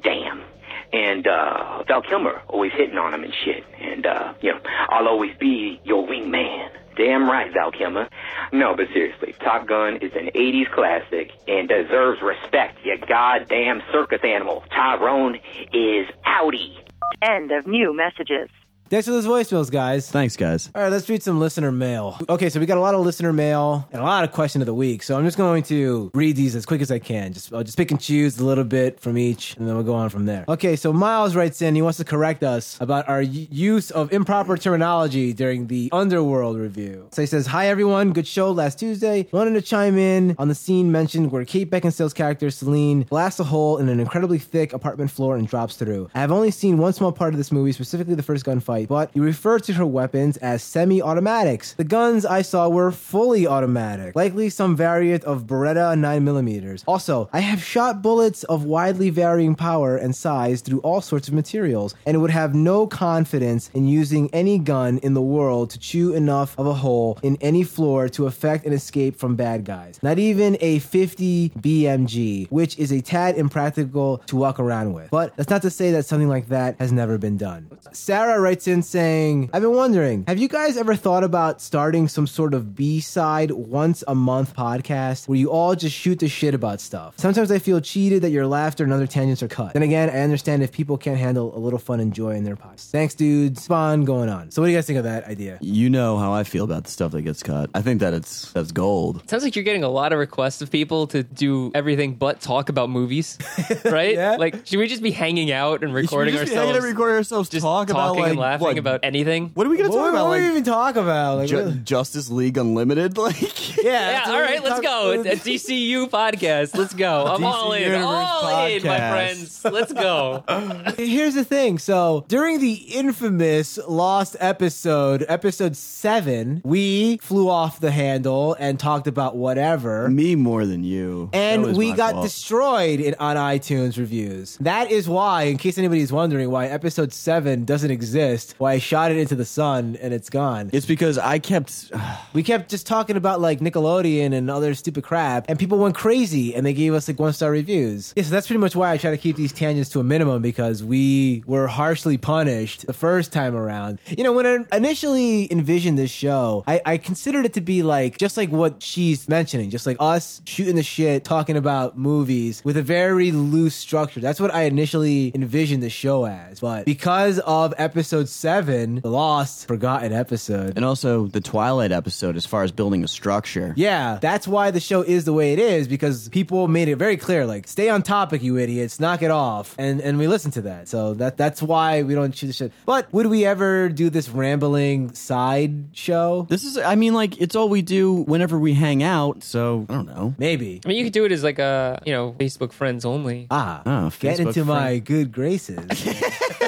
S8: Damn. And uh Val Kilmer always hitting on him and shit. And uh, you know, I'll always be your wingman. Damn right, Val Kilmer. No, but seriously, Top Gun is an 80s classic and deserves respect, you goddamn circus animal. Tyrone is outie.
S4: End of new messages.
S1: Thanks for those voicemails, guys.
S2: Thanks, guys.
S1: All right, let's read some listener mail. Okay, so we got a lot of listener mail and a lot of question of the week. So I'm just going to read these as quick as I can. Just I'll just pick and choose a little bit from each, and then we'll go on from there. Okay, so Miles writes in. He wants to correct us about our use of improper terminology during the Underworld review. So he says, "Hi everyone, good show last Tuesday. Wanted to chime in on the scene mentioned where Kate Beckinsale's character Selene blasts a hole in an incredibly thick apartment floor and drops through. I have only seen one small part of this movie, specifically the first gunfight, but you refer to her weapons as semi-automatics. The guns I saw were fully automatic, likely some variant of Beretta 9mm. Also, I have shot bullets of widely varying power and size through all sorts of materials, and would have no confidence in using any gun in the world to chew enough of a hole in any floor to effect an escape from bad guys. Not even a 50 BMG, which is a tad impractical to walk around with. But that's not to say that something like that has never been done. Sarah writes writes in saying, I've been wondering, have you guys ever thought about starting some sort of B side once a month podcast where you all just shoot the shit about stuff? Sometimes I feel cheated that your laughter and other tangents are cut. Then again, I understand if people can't handle a little fun and joy in their pods. Thanks, dude. Spawn going on. So, what do you guys think of that idea?
S2: You know how I feel about the stuff that gets cut. I think that it's that's gold.
S3: Sounds like you're getting a lot of requests of people to do everything but talk about movies, right?
S1: Yeah.
S3: Like, should we just be hanging out and recording
S2: we just be
S3: ourselves?
S2: hanging and recording ourselves,
S3: just
S2: talk about
S3: talking
S2: like
S3: and laughing
S2: what,
S3: about anything.
S2: What are we gonna
S1: What,
S2: talk about?
S1: what do we
S2: Like
S1: even talk about? Like,
S2: Ju- Justice League Unlimited? Like
S1: yeah,
S3: Yeah,
S1: that's
S3: all
S1: we
S3: right, let's
S1: talk-
S3: go. A DCU podcast. Let's go. I'm
S2: DC
S3: all in.
S2: Universe
S3: All in, my
S2: podcast.
S3: friends. Let's go.
S1: Here's the thing. So during the infamous lost episode, episode seven, we flew off the handle and talked about whatever.
S2: me more than you. That
S1: And
S2: was
S1: we
S2: my
S1: got
S2: fault.
S1: destroyed in, on iTunes reviews. That is why, in case anybody's wondering why episode 7 doesn't exist, why I shot it into the sun and it's gone.
S2: It's because I kept.
S1: we kept just talking about like Nickelodeon and other stupid crap, and people went crazy and they gave us like one star reviews. Yeah, so that's pretty much why I try to keep these tangents to a minimum because we were harshly punished the first time around. You know, when I initially envisioned this show, I, I considered it to be like just like what she's mentioning, just like us shooting the shit, talking about movies with a very loose structure. That's what I initially envisioned the show as. But because of episode seven, the lost, forgotten episode,
S2: And also the Twilight episode, as far as building a structure.
S1: yeah, that's why the show is the way it is because people made it very clear, like, stay on topic, you idiots, knock it off, and and we listen to that. So that that's why we don't choose the shit. But would we ever do this rambling side show?
S2: This is, I mean, like, it's all we do whenever we hang out, so, I don't know.
S1: Maybe.
S3: I mean, you could do it as like a, you know, Facebook friends only.
S1: Ah,
S2: Oh,
S1: get
S2: Facebook
S1: into my good graces.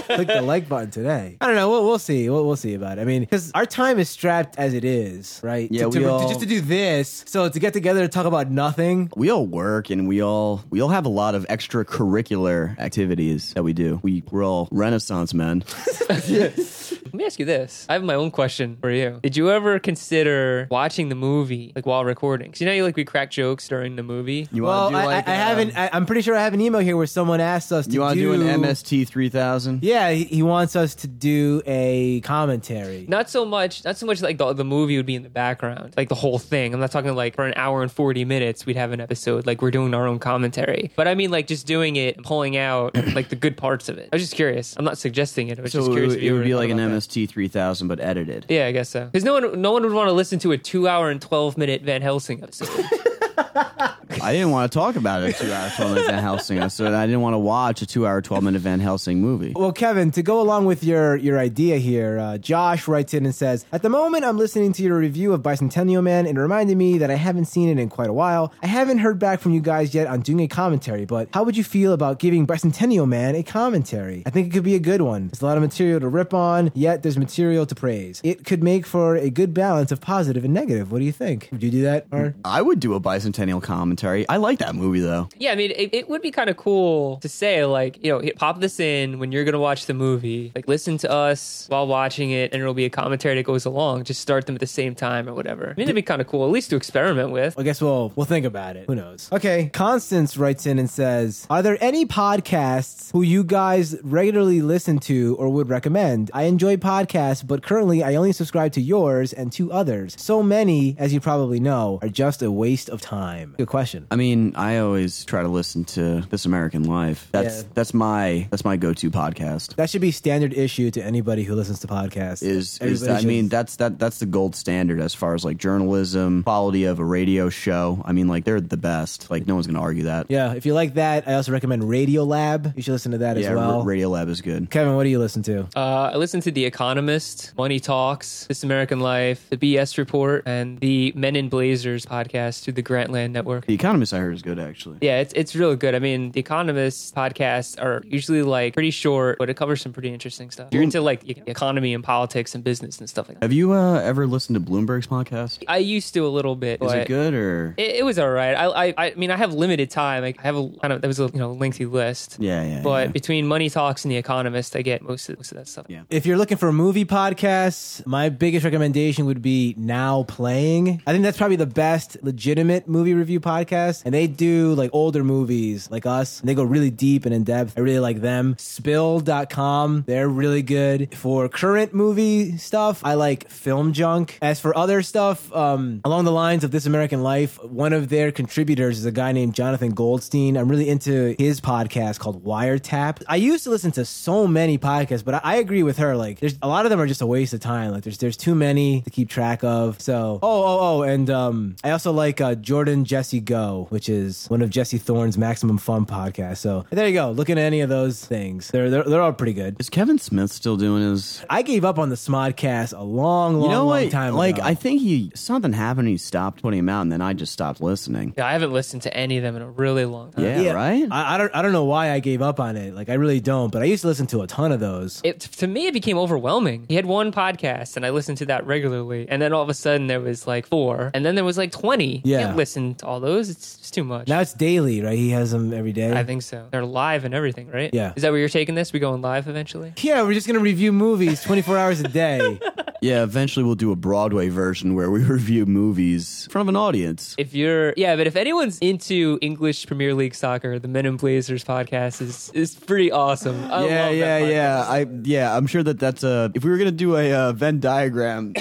S1: Click the like button today. I don't know. We'll, we'll see. We'll, we'll see about it. I mean, because our time is strapped as it is, right?
S2: Yeah,
S1: to,
S2: we
S1: to- to-
S2: all-
S1: just to do this. So to get together to talk about nothing.
S2: We all work and we all we all have a lot of extracurricular activities that we do. We we're all Renaissance men.
S3: Let me ask you this. I have my own question for you. Did you ever consider watching the movie like while recording? Because you know, you like we crack jokes during the movie.
S2: You
S1: Well,
S2: want to do
S1: I,
S2: like
S1: I, I
S2: um,
S1: haven't. I, I'm pretty sure I have an email here where someone asked us to
S2: You want to
S1: do
S2: do an MST three thousand?
S1: Yeah, he, he wants us to do a commentary.
S3: Not so much. Not so much like the, the movie would be in the background, like the whole thing. I'm not talking like for an hour and 40 minutes we'd have an episode like we're doing our own commentary. But I mean like just doing it, and pulling out like the good parts of it. I was just curious. I'm not suggesting it. I was
S2: So
S3: just
S2: it,
S3: curious.
S2: would-
S3: if
S2: it would
S3: ever
S2: be
S3: thought
S2: like an
S3: about that.
S2: MST three thousand, but edited.
S3: Yeah, I guess so. Because no one, no one would want to listen to a two-hour and twelve-minute Van Helsing episode.
S2: I didn't want to talk about a two hour twelve minute Van Helsing episode. I didn't want to watch a two hour twelve minute Van Helsing movie.
S1: Well, Kevin, to go along with your your idea here, uh, Josh writes in and says, "At the moment, I'm listening to your review of Bicentennial Man, and it reminded me that I haven't seen it in quite a while. I haven't heard back from you guys yet on doing a commentary, but how would you feel about giving Bicentennial Man a commentary? I think it could be a good one. There's a lot of material to rip on, yet there's material to praise. It could make for a good balance of positive and negative. What do you think? Would you do that, or?"
S2: I would do a bicentennial commentary. I like that movie though.
S3: yeah, I mean, it, it would be kind of cool to say like, you know, pop this in when you're gonna watch the movie. Like, listen to us while watching it, and it'll be a commentary that goes along. Just start them at the same time or whatever. I mean, it'd be kind of cool, at least to experiment with.
S1: I guess we'll we'll think about it. Who knows? Okay, Constance writes in and says, "Are there any podcasts who you guys regularly listen to or would recommend? I enjoy podcasts, but currently I only subscribe to yours and two others. So many, as you probably know, are just a waste of time." Good question.
S2: I mean, I always try to listen to This American Life. That's
S1: Yeah.
S2: that's my that's my go to podcast.
S1: That should be standard issue to anybody who listens to podcasts.
S2: Is is
S1: Everybody
S2: I
S1: should-
S2: mean that's that that's the gold standard as far as like journalism, quality of a radio show. I mean like they're the best. Like no one's gonna argue that.
S1: yeah. If you like that, I also recommend Radio Lab. You should listen to that
S2: Yeah,
S1: as well.
S2: R- Radio Lab is good.
S1: Kevin, what do you listen to?
S3: Uh, I listen to The Economist, Money Talks, This American Life, The BS Report, and the Men in Blazers podcast through the Grantland Network.
S2: The Economist I heard is good actually.
S3: Yeah, it's it's really good. I mean, the Economist podcasts are usually like pretty short, but it covers some pretty interesting stuff. You're into like economy and politics and business and stuff like that.
S2: Have you uh, ever listened to Bloomberg's podcast?
S3: I used to a little bit.
S2: Is it good or?
S3: It, it was all right. I, I I mean, I have limited time. I have a kind of that was a you know lengthy list.
S2: yeah, yeah.
S3: But
S2: yeah.
S3: between Money Talks and The Economist, I get most of most of that stuff.
S2: Yeah.
S1: If you're looking for movie podcasts, my biggest recommendation would be Now Playing. I think that's probably the best legitimate movie review podcast and they do like older movies like us, and they go really deep and in depth. I really like them. Spill.com, they're really good. For current movie stuff, I like Film Junk. As for other stuff, um, along the lines of This American Life, one of their contributors is a guy named Jonathan Goldstein. I'm really into his podcast called Wiretap. I used to listen to so many podcasts, but I, I agree with her. Like, there's a lot of them are just a waste of time. Like, there's there's too many to keep track of. So, oh, oh, oh, and um, I also like uh, Jordan Jesse Go, which is one of Jesse Thorn's Maximum Fun podcasts. So there you go. Look at any of those things. They're they're, they're all pretty good.
S2: Is Kevin Smith still doing his?
S1: I gave up on the Smodcast a long, long,
S2: You know
S1: long
S2: what?
S1: time
S2: like
S1: ago.
S2: I think he something happened. He stopped putting him out, and then I just stopped listening.
S3: Yeah, I haven't listened to any of them in a really long time.
S2: Yeah, right.
S1: I, I don't I don't know why I gave up on it. Like I really don't, but I used to listen to a ton of those.
S3: It, to me, it became overwhelming. He had one podcast, and I listened to that regularly. And then all of a sudden, there was like four, and then there was like twenty.
S1: Yeah.
S3: You can't listen to all those. It's just too much.
S1: Now it's daily, right? He has them every day.
S3: I think so. They're live and everything, right?
S1: Yeah.
S3: Is that where you're taking this? We going live eventually?
S1: yeah, we're just gonna review movies 24 hours a day.
S2: Yeah, eventually we'll do a Broadway version where we review movies in front of an audience.
S3: If you're, yeah, but if anyone's into English Premier League soccer, the Men in Blazers podcast is is pretty awesome. I
S2: yeah,
S3: love
S2: yeah,
S3: podcast.
S2: yeah. I yeah, I'm sure that that's a. If we were gonna do a uh, Venn diagram,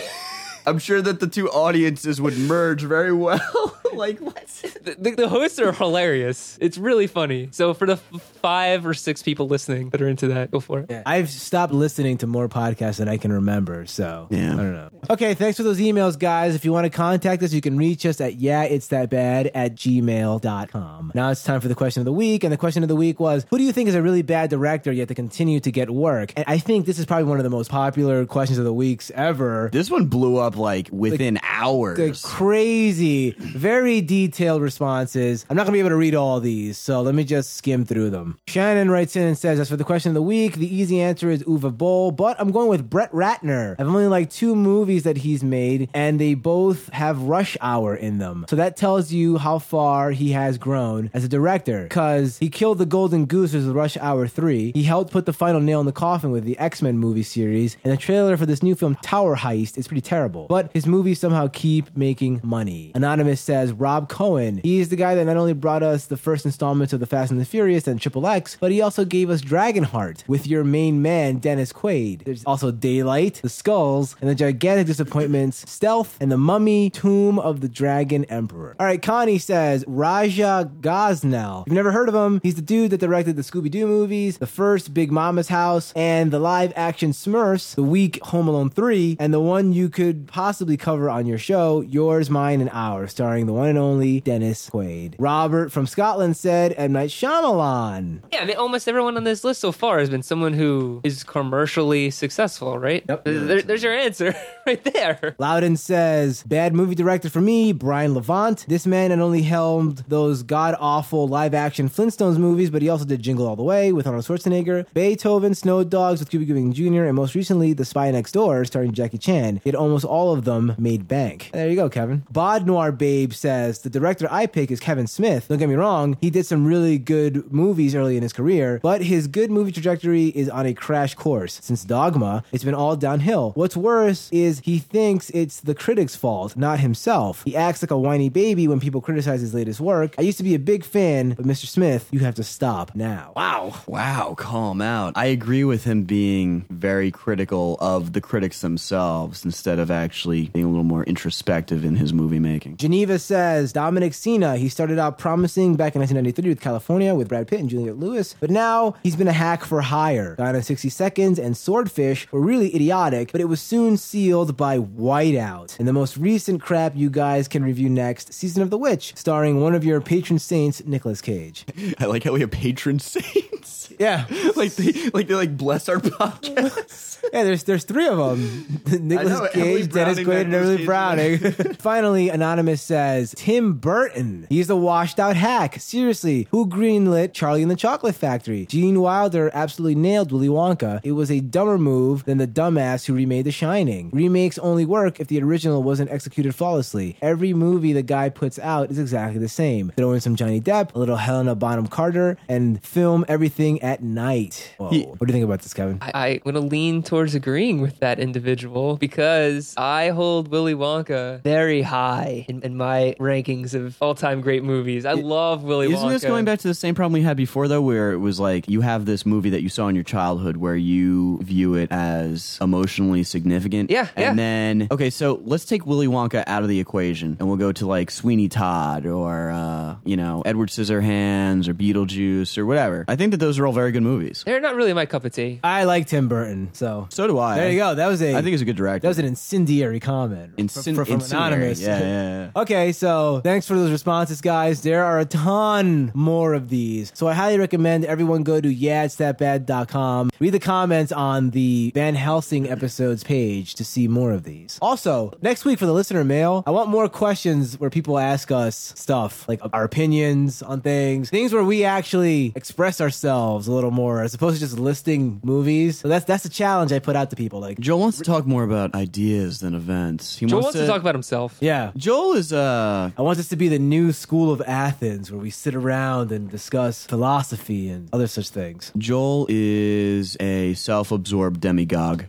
S2: I'm sure that the two audiences would merge very well. like what's
S3: The, the, the hosts are hilarious. It's really funny. So for the f- five or six people listening that are into that, go for it.
S1: I've stopped listening to more podcasts than I can remember, so
S2: Yeah.
S1: I don't know. Okay, thanks for those emails, guys. If you want to contact us, you can reach us at yeah, it's that bad at gmail.com. Now it's time for the question of the week, and the question of the week was Who do you think is a really bad director yet to continue to get work? And I think this is probably one of the most popular questions of the weeks ever.
S2: this one blew up like within hours.
S1: the crazy, very detailed responses. I'm not going to be able to read all these, so let me just skim through them. Shannon writes in and says, As for the question of the week, the easy answer is Uwe Boll, but I'm going with Brett Ratner. I've only liked two movies that he's made, and they both have Rush Hour in them. So that tells you how far he has grown as a director, because he killed the Golden Goose with Rush Hour 3. He helped put the final nail in the coffin with the X Men movie series, and the trailer for this new film, Tower Heist, is pretty terrible. But his movies somehow keep making money. Anonymous says Rob Cohen. He's the guy that not only brought us the first installments of The Fast and the Furious and Triple X, but he also gave us Dragonheart with your main man, Dennis Quaid. There's also Daylight, The Skulls, and the gigantic disappointments, Stealth, and The Mummy, Tomb of the Dragon Emperor. All right, Connie says Raja Gosnell. You've never heard of him? He's the dude that directed the Scooby Doo movies, the first Big Momma's House, and the live action Smurfs, the weak Home Alone 3, and the one you could possibly cover on your show, Yours, Mine, and Ours, starring the one and only Dennis Quaid. Robert from Scotland said M. Night Shyamalan.
S3: Yeah, I mean, almost everyone on this list so far has been someone who is commercially successful, right?
S1: Yep.
S3: There- there's your answer right there.
S1: Loudon says, bad movie director for me, Brian Levant. This man not only helmed those god awful live action Flintstones movies, but he also did Jingle All the Way with Arnold Schwarzenegger, Beethoven, Snow Dogs with Cuba Gooding Jr., and most recently, The Spy Next Door starring Jackie Chan. Yet almost all of them made bank. There you go, Kevin. Bod Noir Babe says, the director I pick is Kevin Smith. Don't get me wrong, he did some really good movies early in his career, but his good movie trajectory is on a crash course. Since Dogma, it's been all downhill. What's worse is he thinks it's the critic's fault, not himself. He acts like a whiny baby when people criticize his latest work. I used to be a big fan, but Mr. Smith, you have to stop now. Wow.
S2: Wow, calm out. I agree with him being very critical of the critics themselves instead of actually being a little more introspective in his movie making.
S1: Geneva says Dominic Sena, he started out promising back in 1993 with Kalifornia with Brad Pitt and Juliette Lewis, but now he's been a hack for hire. Gone in 60 Seconds and Swordfish were really idiotic, but it was soon sealed by Whiteout. And the most recent crap you guys can review next, Season of the Witch, starring one of your patron saints, Nicolas Cage.
S2: I like how we have patron saints.
S1: Yeah.
S2: like they like they like bless our podcast.
S1: Yeah, there's there's three of them:
S2: Nicolas
S1: Cage, Dennis
S2: Browning,
S1: Quaid, and
S2: Nicolas
S1: Emily Browning. Finally, anonymous says Tim Burton. He's the washed out hack. Seriously, who greenlit Charlie and the Chocolate Factory? Gene Wilder absolutely nailed Willy Wonka. It was a dumber move than the dumbass who remade The Shining. Remakes only work if the original wasn't executed flawlessly. Every movie the guy puts out is exactly the same. Throw in some Johnny Depp, a little Helena Bonham Carter, and film everything at night. Whoa.
S2: He-
S1: what do you think about this, Kevin?
S3: I, I'm going to lean towards agreeing with that individual because I hold Willy Wonka very high in, in my my rankings of all-time great movies. I love Willy Wonka.
S2: Isn't this going back to the same problem we had before, though, where it was like you have this movie that you saw in your childhood where you view it as emotionally significant?
S3: Yeah,
S2: And
S3: yeah.
S2: then, okay, so let's take Willy Wonka out of the equation and we'll go to like Sweeney Todd or, uh, you know, Edward Scissorhands or Beetlejuice or whatever. I think that those are all very good movies.
S3: They're not really my cup of tea.
S1: I like Tim Burton, so
S2: So do I.
S1: there you go. That was a
S2: I think he's a good director.
S1: that was an incendiary comment
S2: Incin-
S1: from, from
S2: incendiary.
S1: anonymous.
S2: Yeah, yeah, yeah.
S1: Okay, so thanks for those responses, guys. There are a ton more of these. So I highly recommend everyone go to yeahitsthatbad.com, read the comments on the Van Helsing episodes page to see more of these. Also, next week for the listener mail, I want more questions where people ask us stuff like our opinions on things, things where we actually express ourselves a little more as opposed to just listing movies. So that's that's a challenge I put out to people. Like,
S2: Joel wants to talk more about ideas than events. He
S3: Joel wants to talk about himself.
S1: yeah,
S2: Joel is uh
S1: I want this to be the new school of Athens where we sit around and discuss philosophy and other such things.
S2: Joel is a self-absorbed demagogue.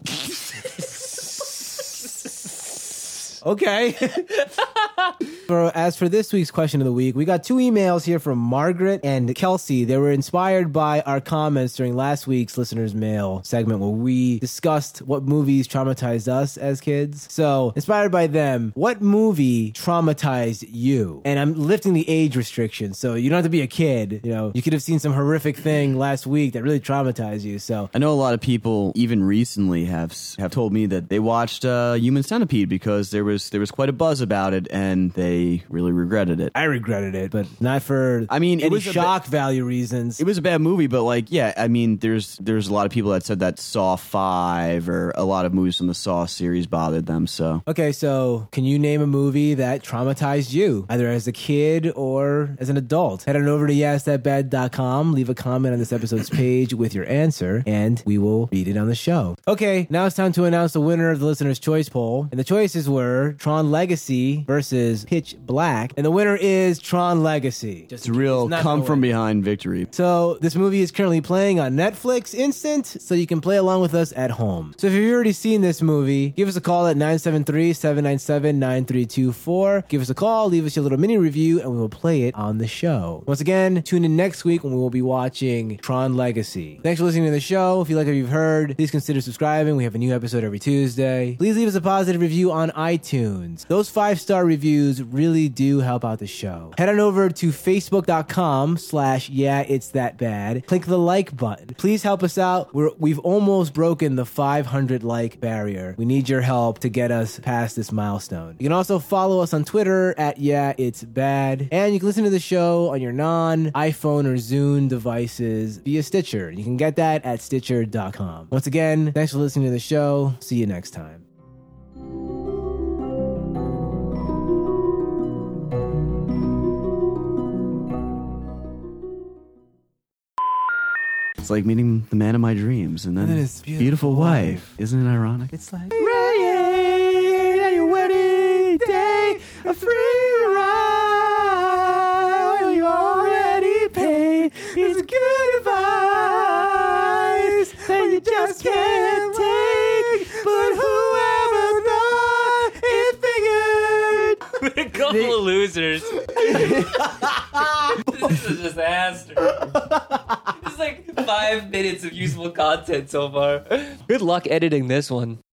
S1: Okay. as for this week's question of the week, we got two emails here from Margaret and Kelsey. They were inspired by our comments during last week's listeners' mail segment where we discussed what movies traumatized us as kids. So, inspired by them, what movie traumatized you? And I'm lifting the age restriction, so you don't have to be a kid. You know, you could have seen some horrific thing last week that really traumatized you. So,
S2: I know a lot of people, even recently, have have told me that they watched uh, Human Centipede because there was there was quite a buzz about it, and they really regretted it.
S1: I regretted it, but not for
S2: I mean, it
S1: any
S2: was a
S1: shock value reasons.
S2: It was a bad movie, but like, yeah, I mean, there's there's a lot of people that said that Saw Five or a lot of movies from the Saw series bothered them. So
S1: Okay, so can you name a movie that traumatized you, either as a kid or as an adult? Head on over to yesthatbad.com, leave a comment on this episode's page with your answer, and we will read it on the show. Okay, now it's time to announce the winner of the listener's choice poll. And the choices were Tron Legacy versus Is pitch Black. And the winner is Tron Legacy. Just
S2: it's a real
S1: not
S2: come from behind victory.
S1: So this movie is currently playing on Netflix Instant, so you can play along with us at home. So if you've already seen this movie, give us a call at 973-797-9324. Give us a call, leave us your little mini review, and we will play it on the show. Once again, tune in next week when we will be watching Tron Legacy. Thanks for listening to the show. If you like what you've heard, please consider subscribing. We have a new episode every Tuesday. Please leave us a positive review on iTunes. Those five-star reviews really do help out the show. Head on over to facebook.com slash yeah it's that bad. Click the like button. Please help us out. We're, we've almost broken the 500 like barrier. We need your help to get us past this milestone. You can also follow us on Twitter at yeah it's bad. And you can listen to the show on your non iPhone or Zune devices via Stitcher. You can get that at stitcher.com. Once again, thanks for listening to the show. See you next time.
S2: It's like meeting the man of my dreams, and then
S1: And then his
S2: beautiful,
S1: beautiful
S2: wife. Isn't it ironic?
S1: It's like rain on your wedding day, a free ride. You already paid. It's good advice that you just can't take. But whoever thought it figured.
S3: a couple of losers. this is a disaster. Like five minutes of useful content so far. Good luck editing this one.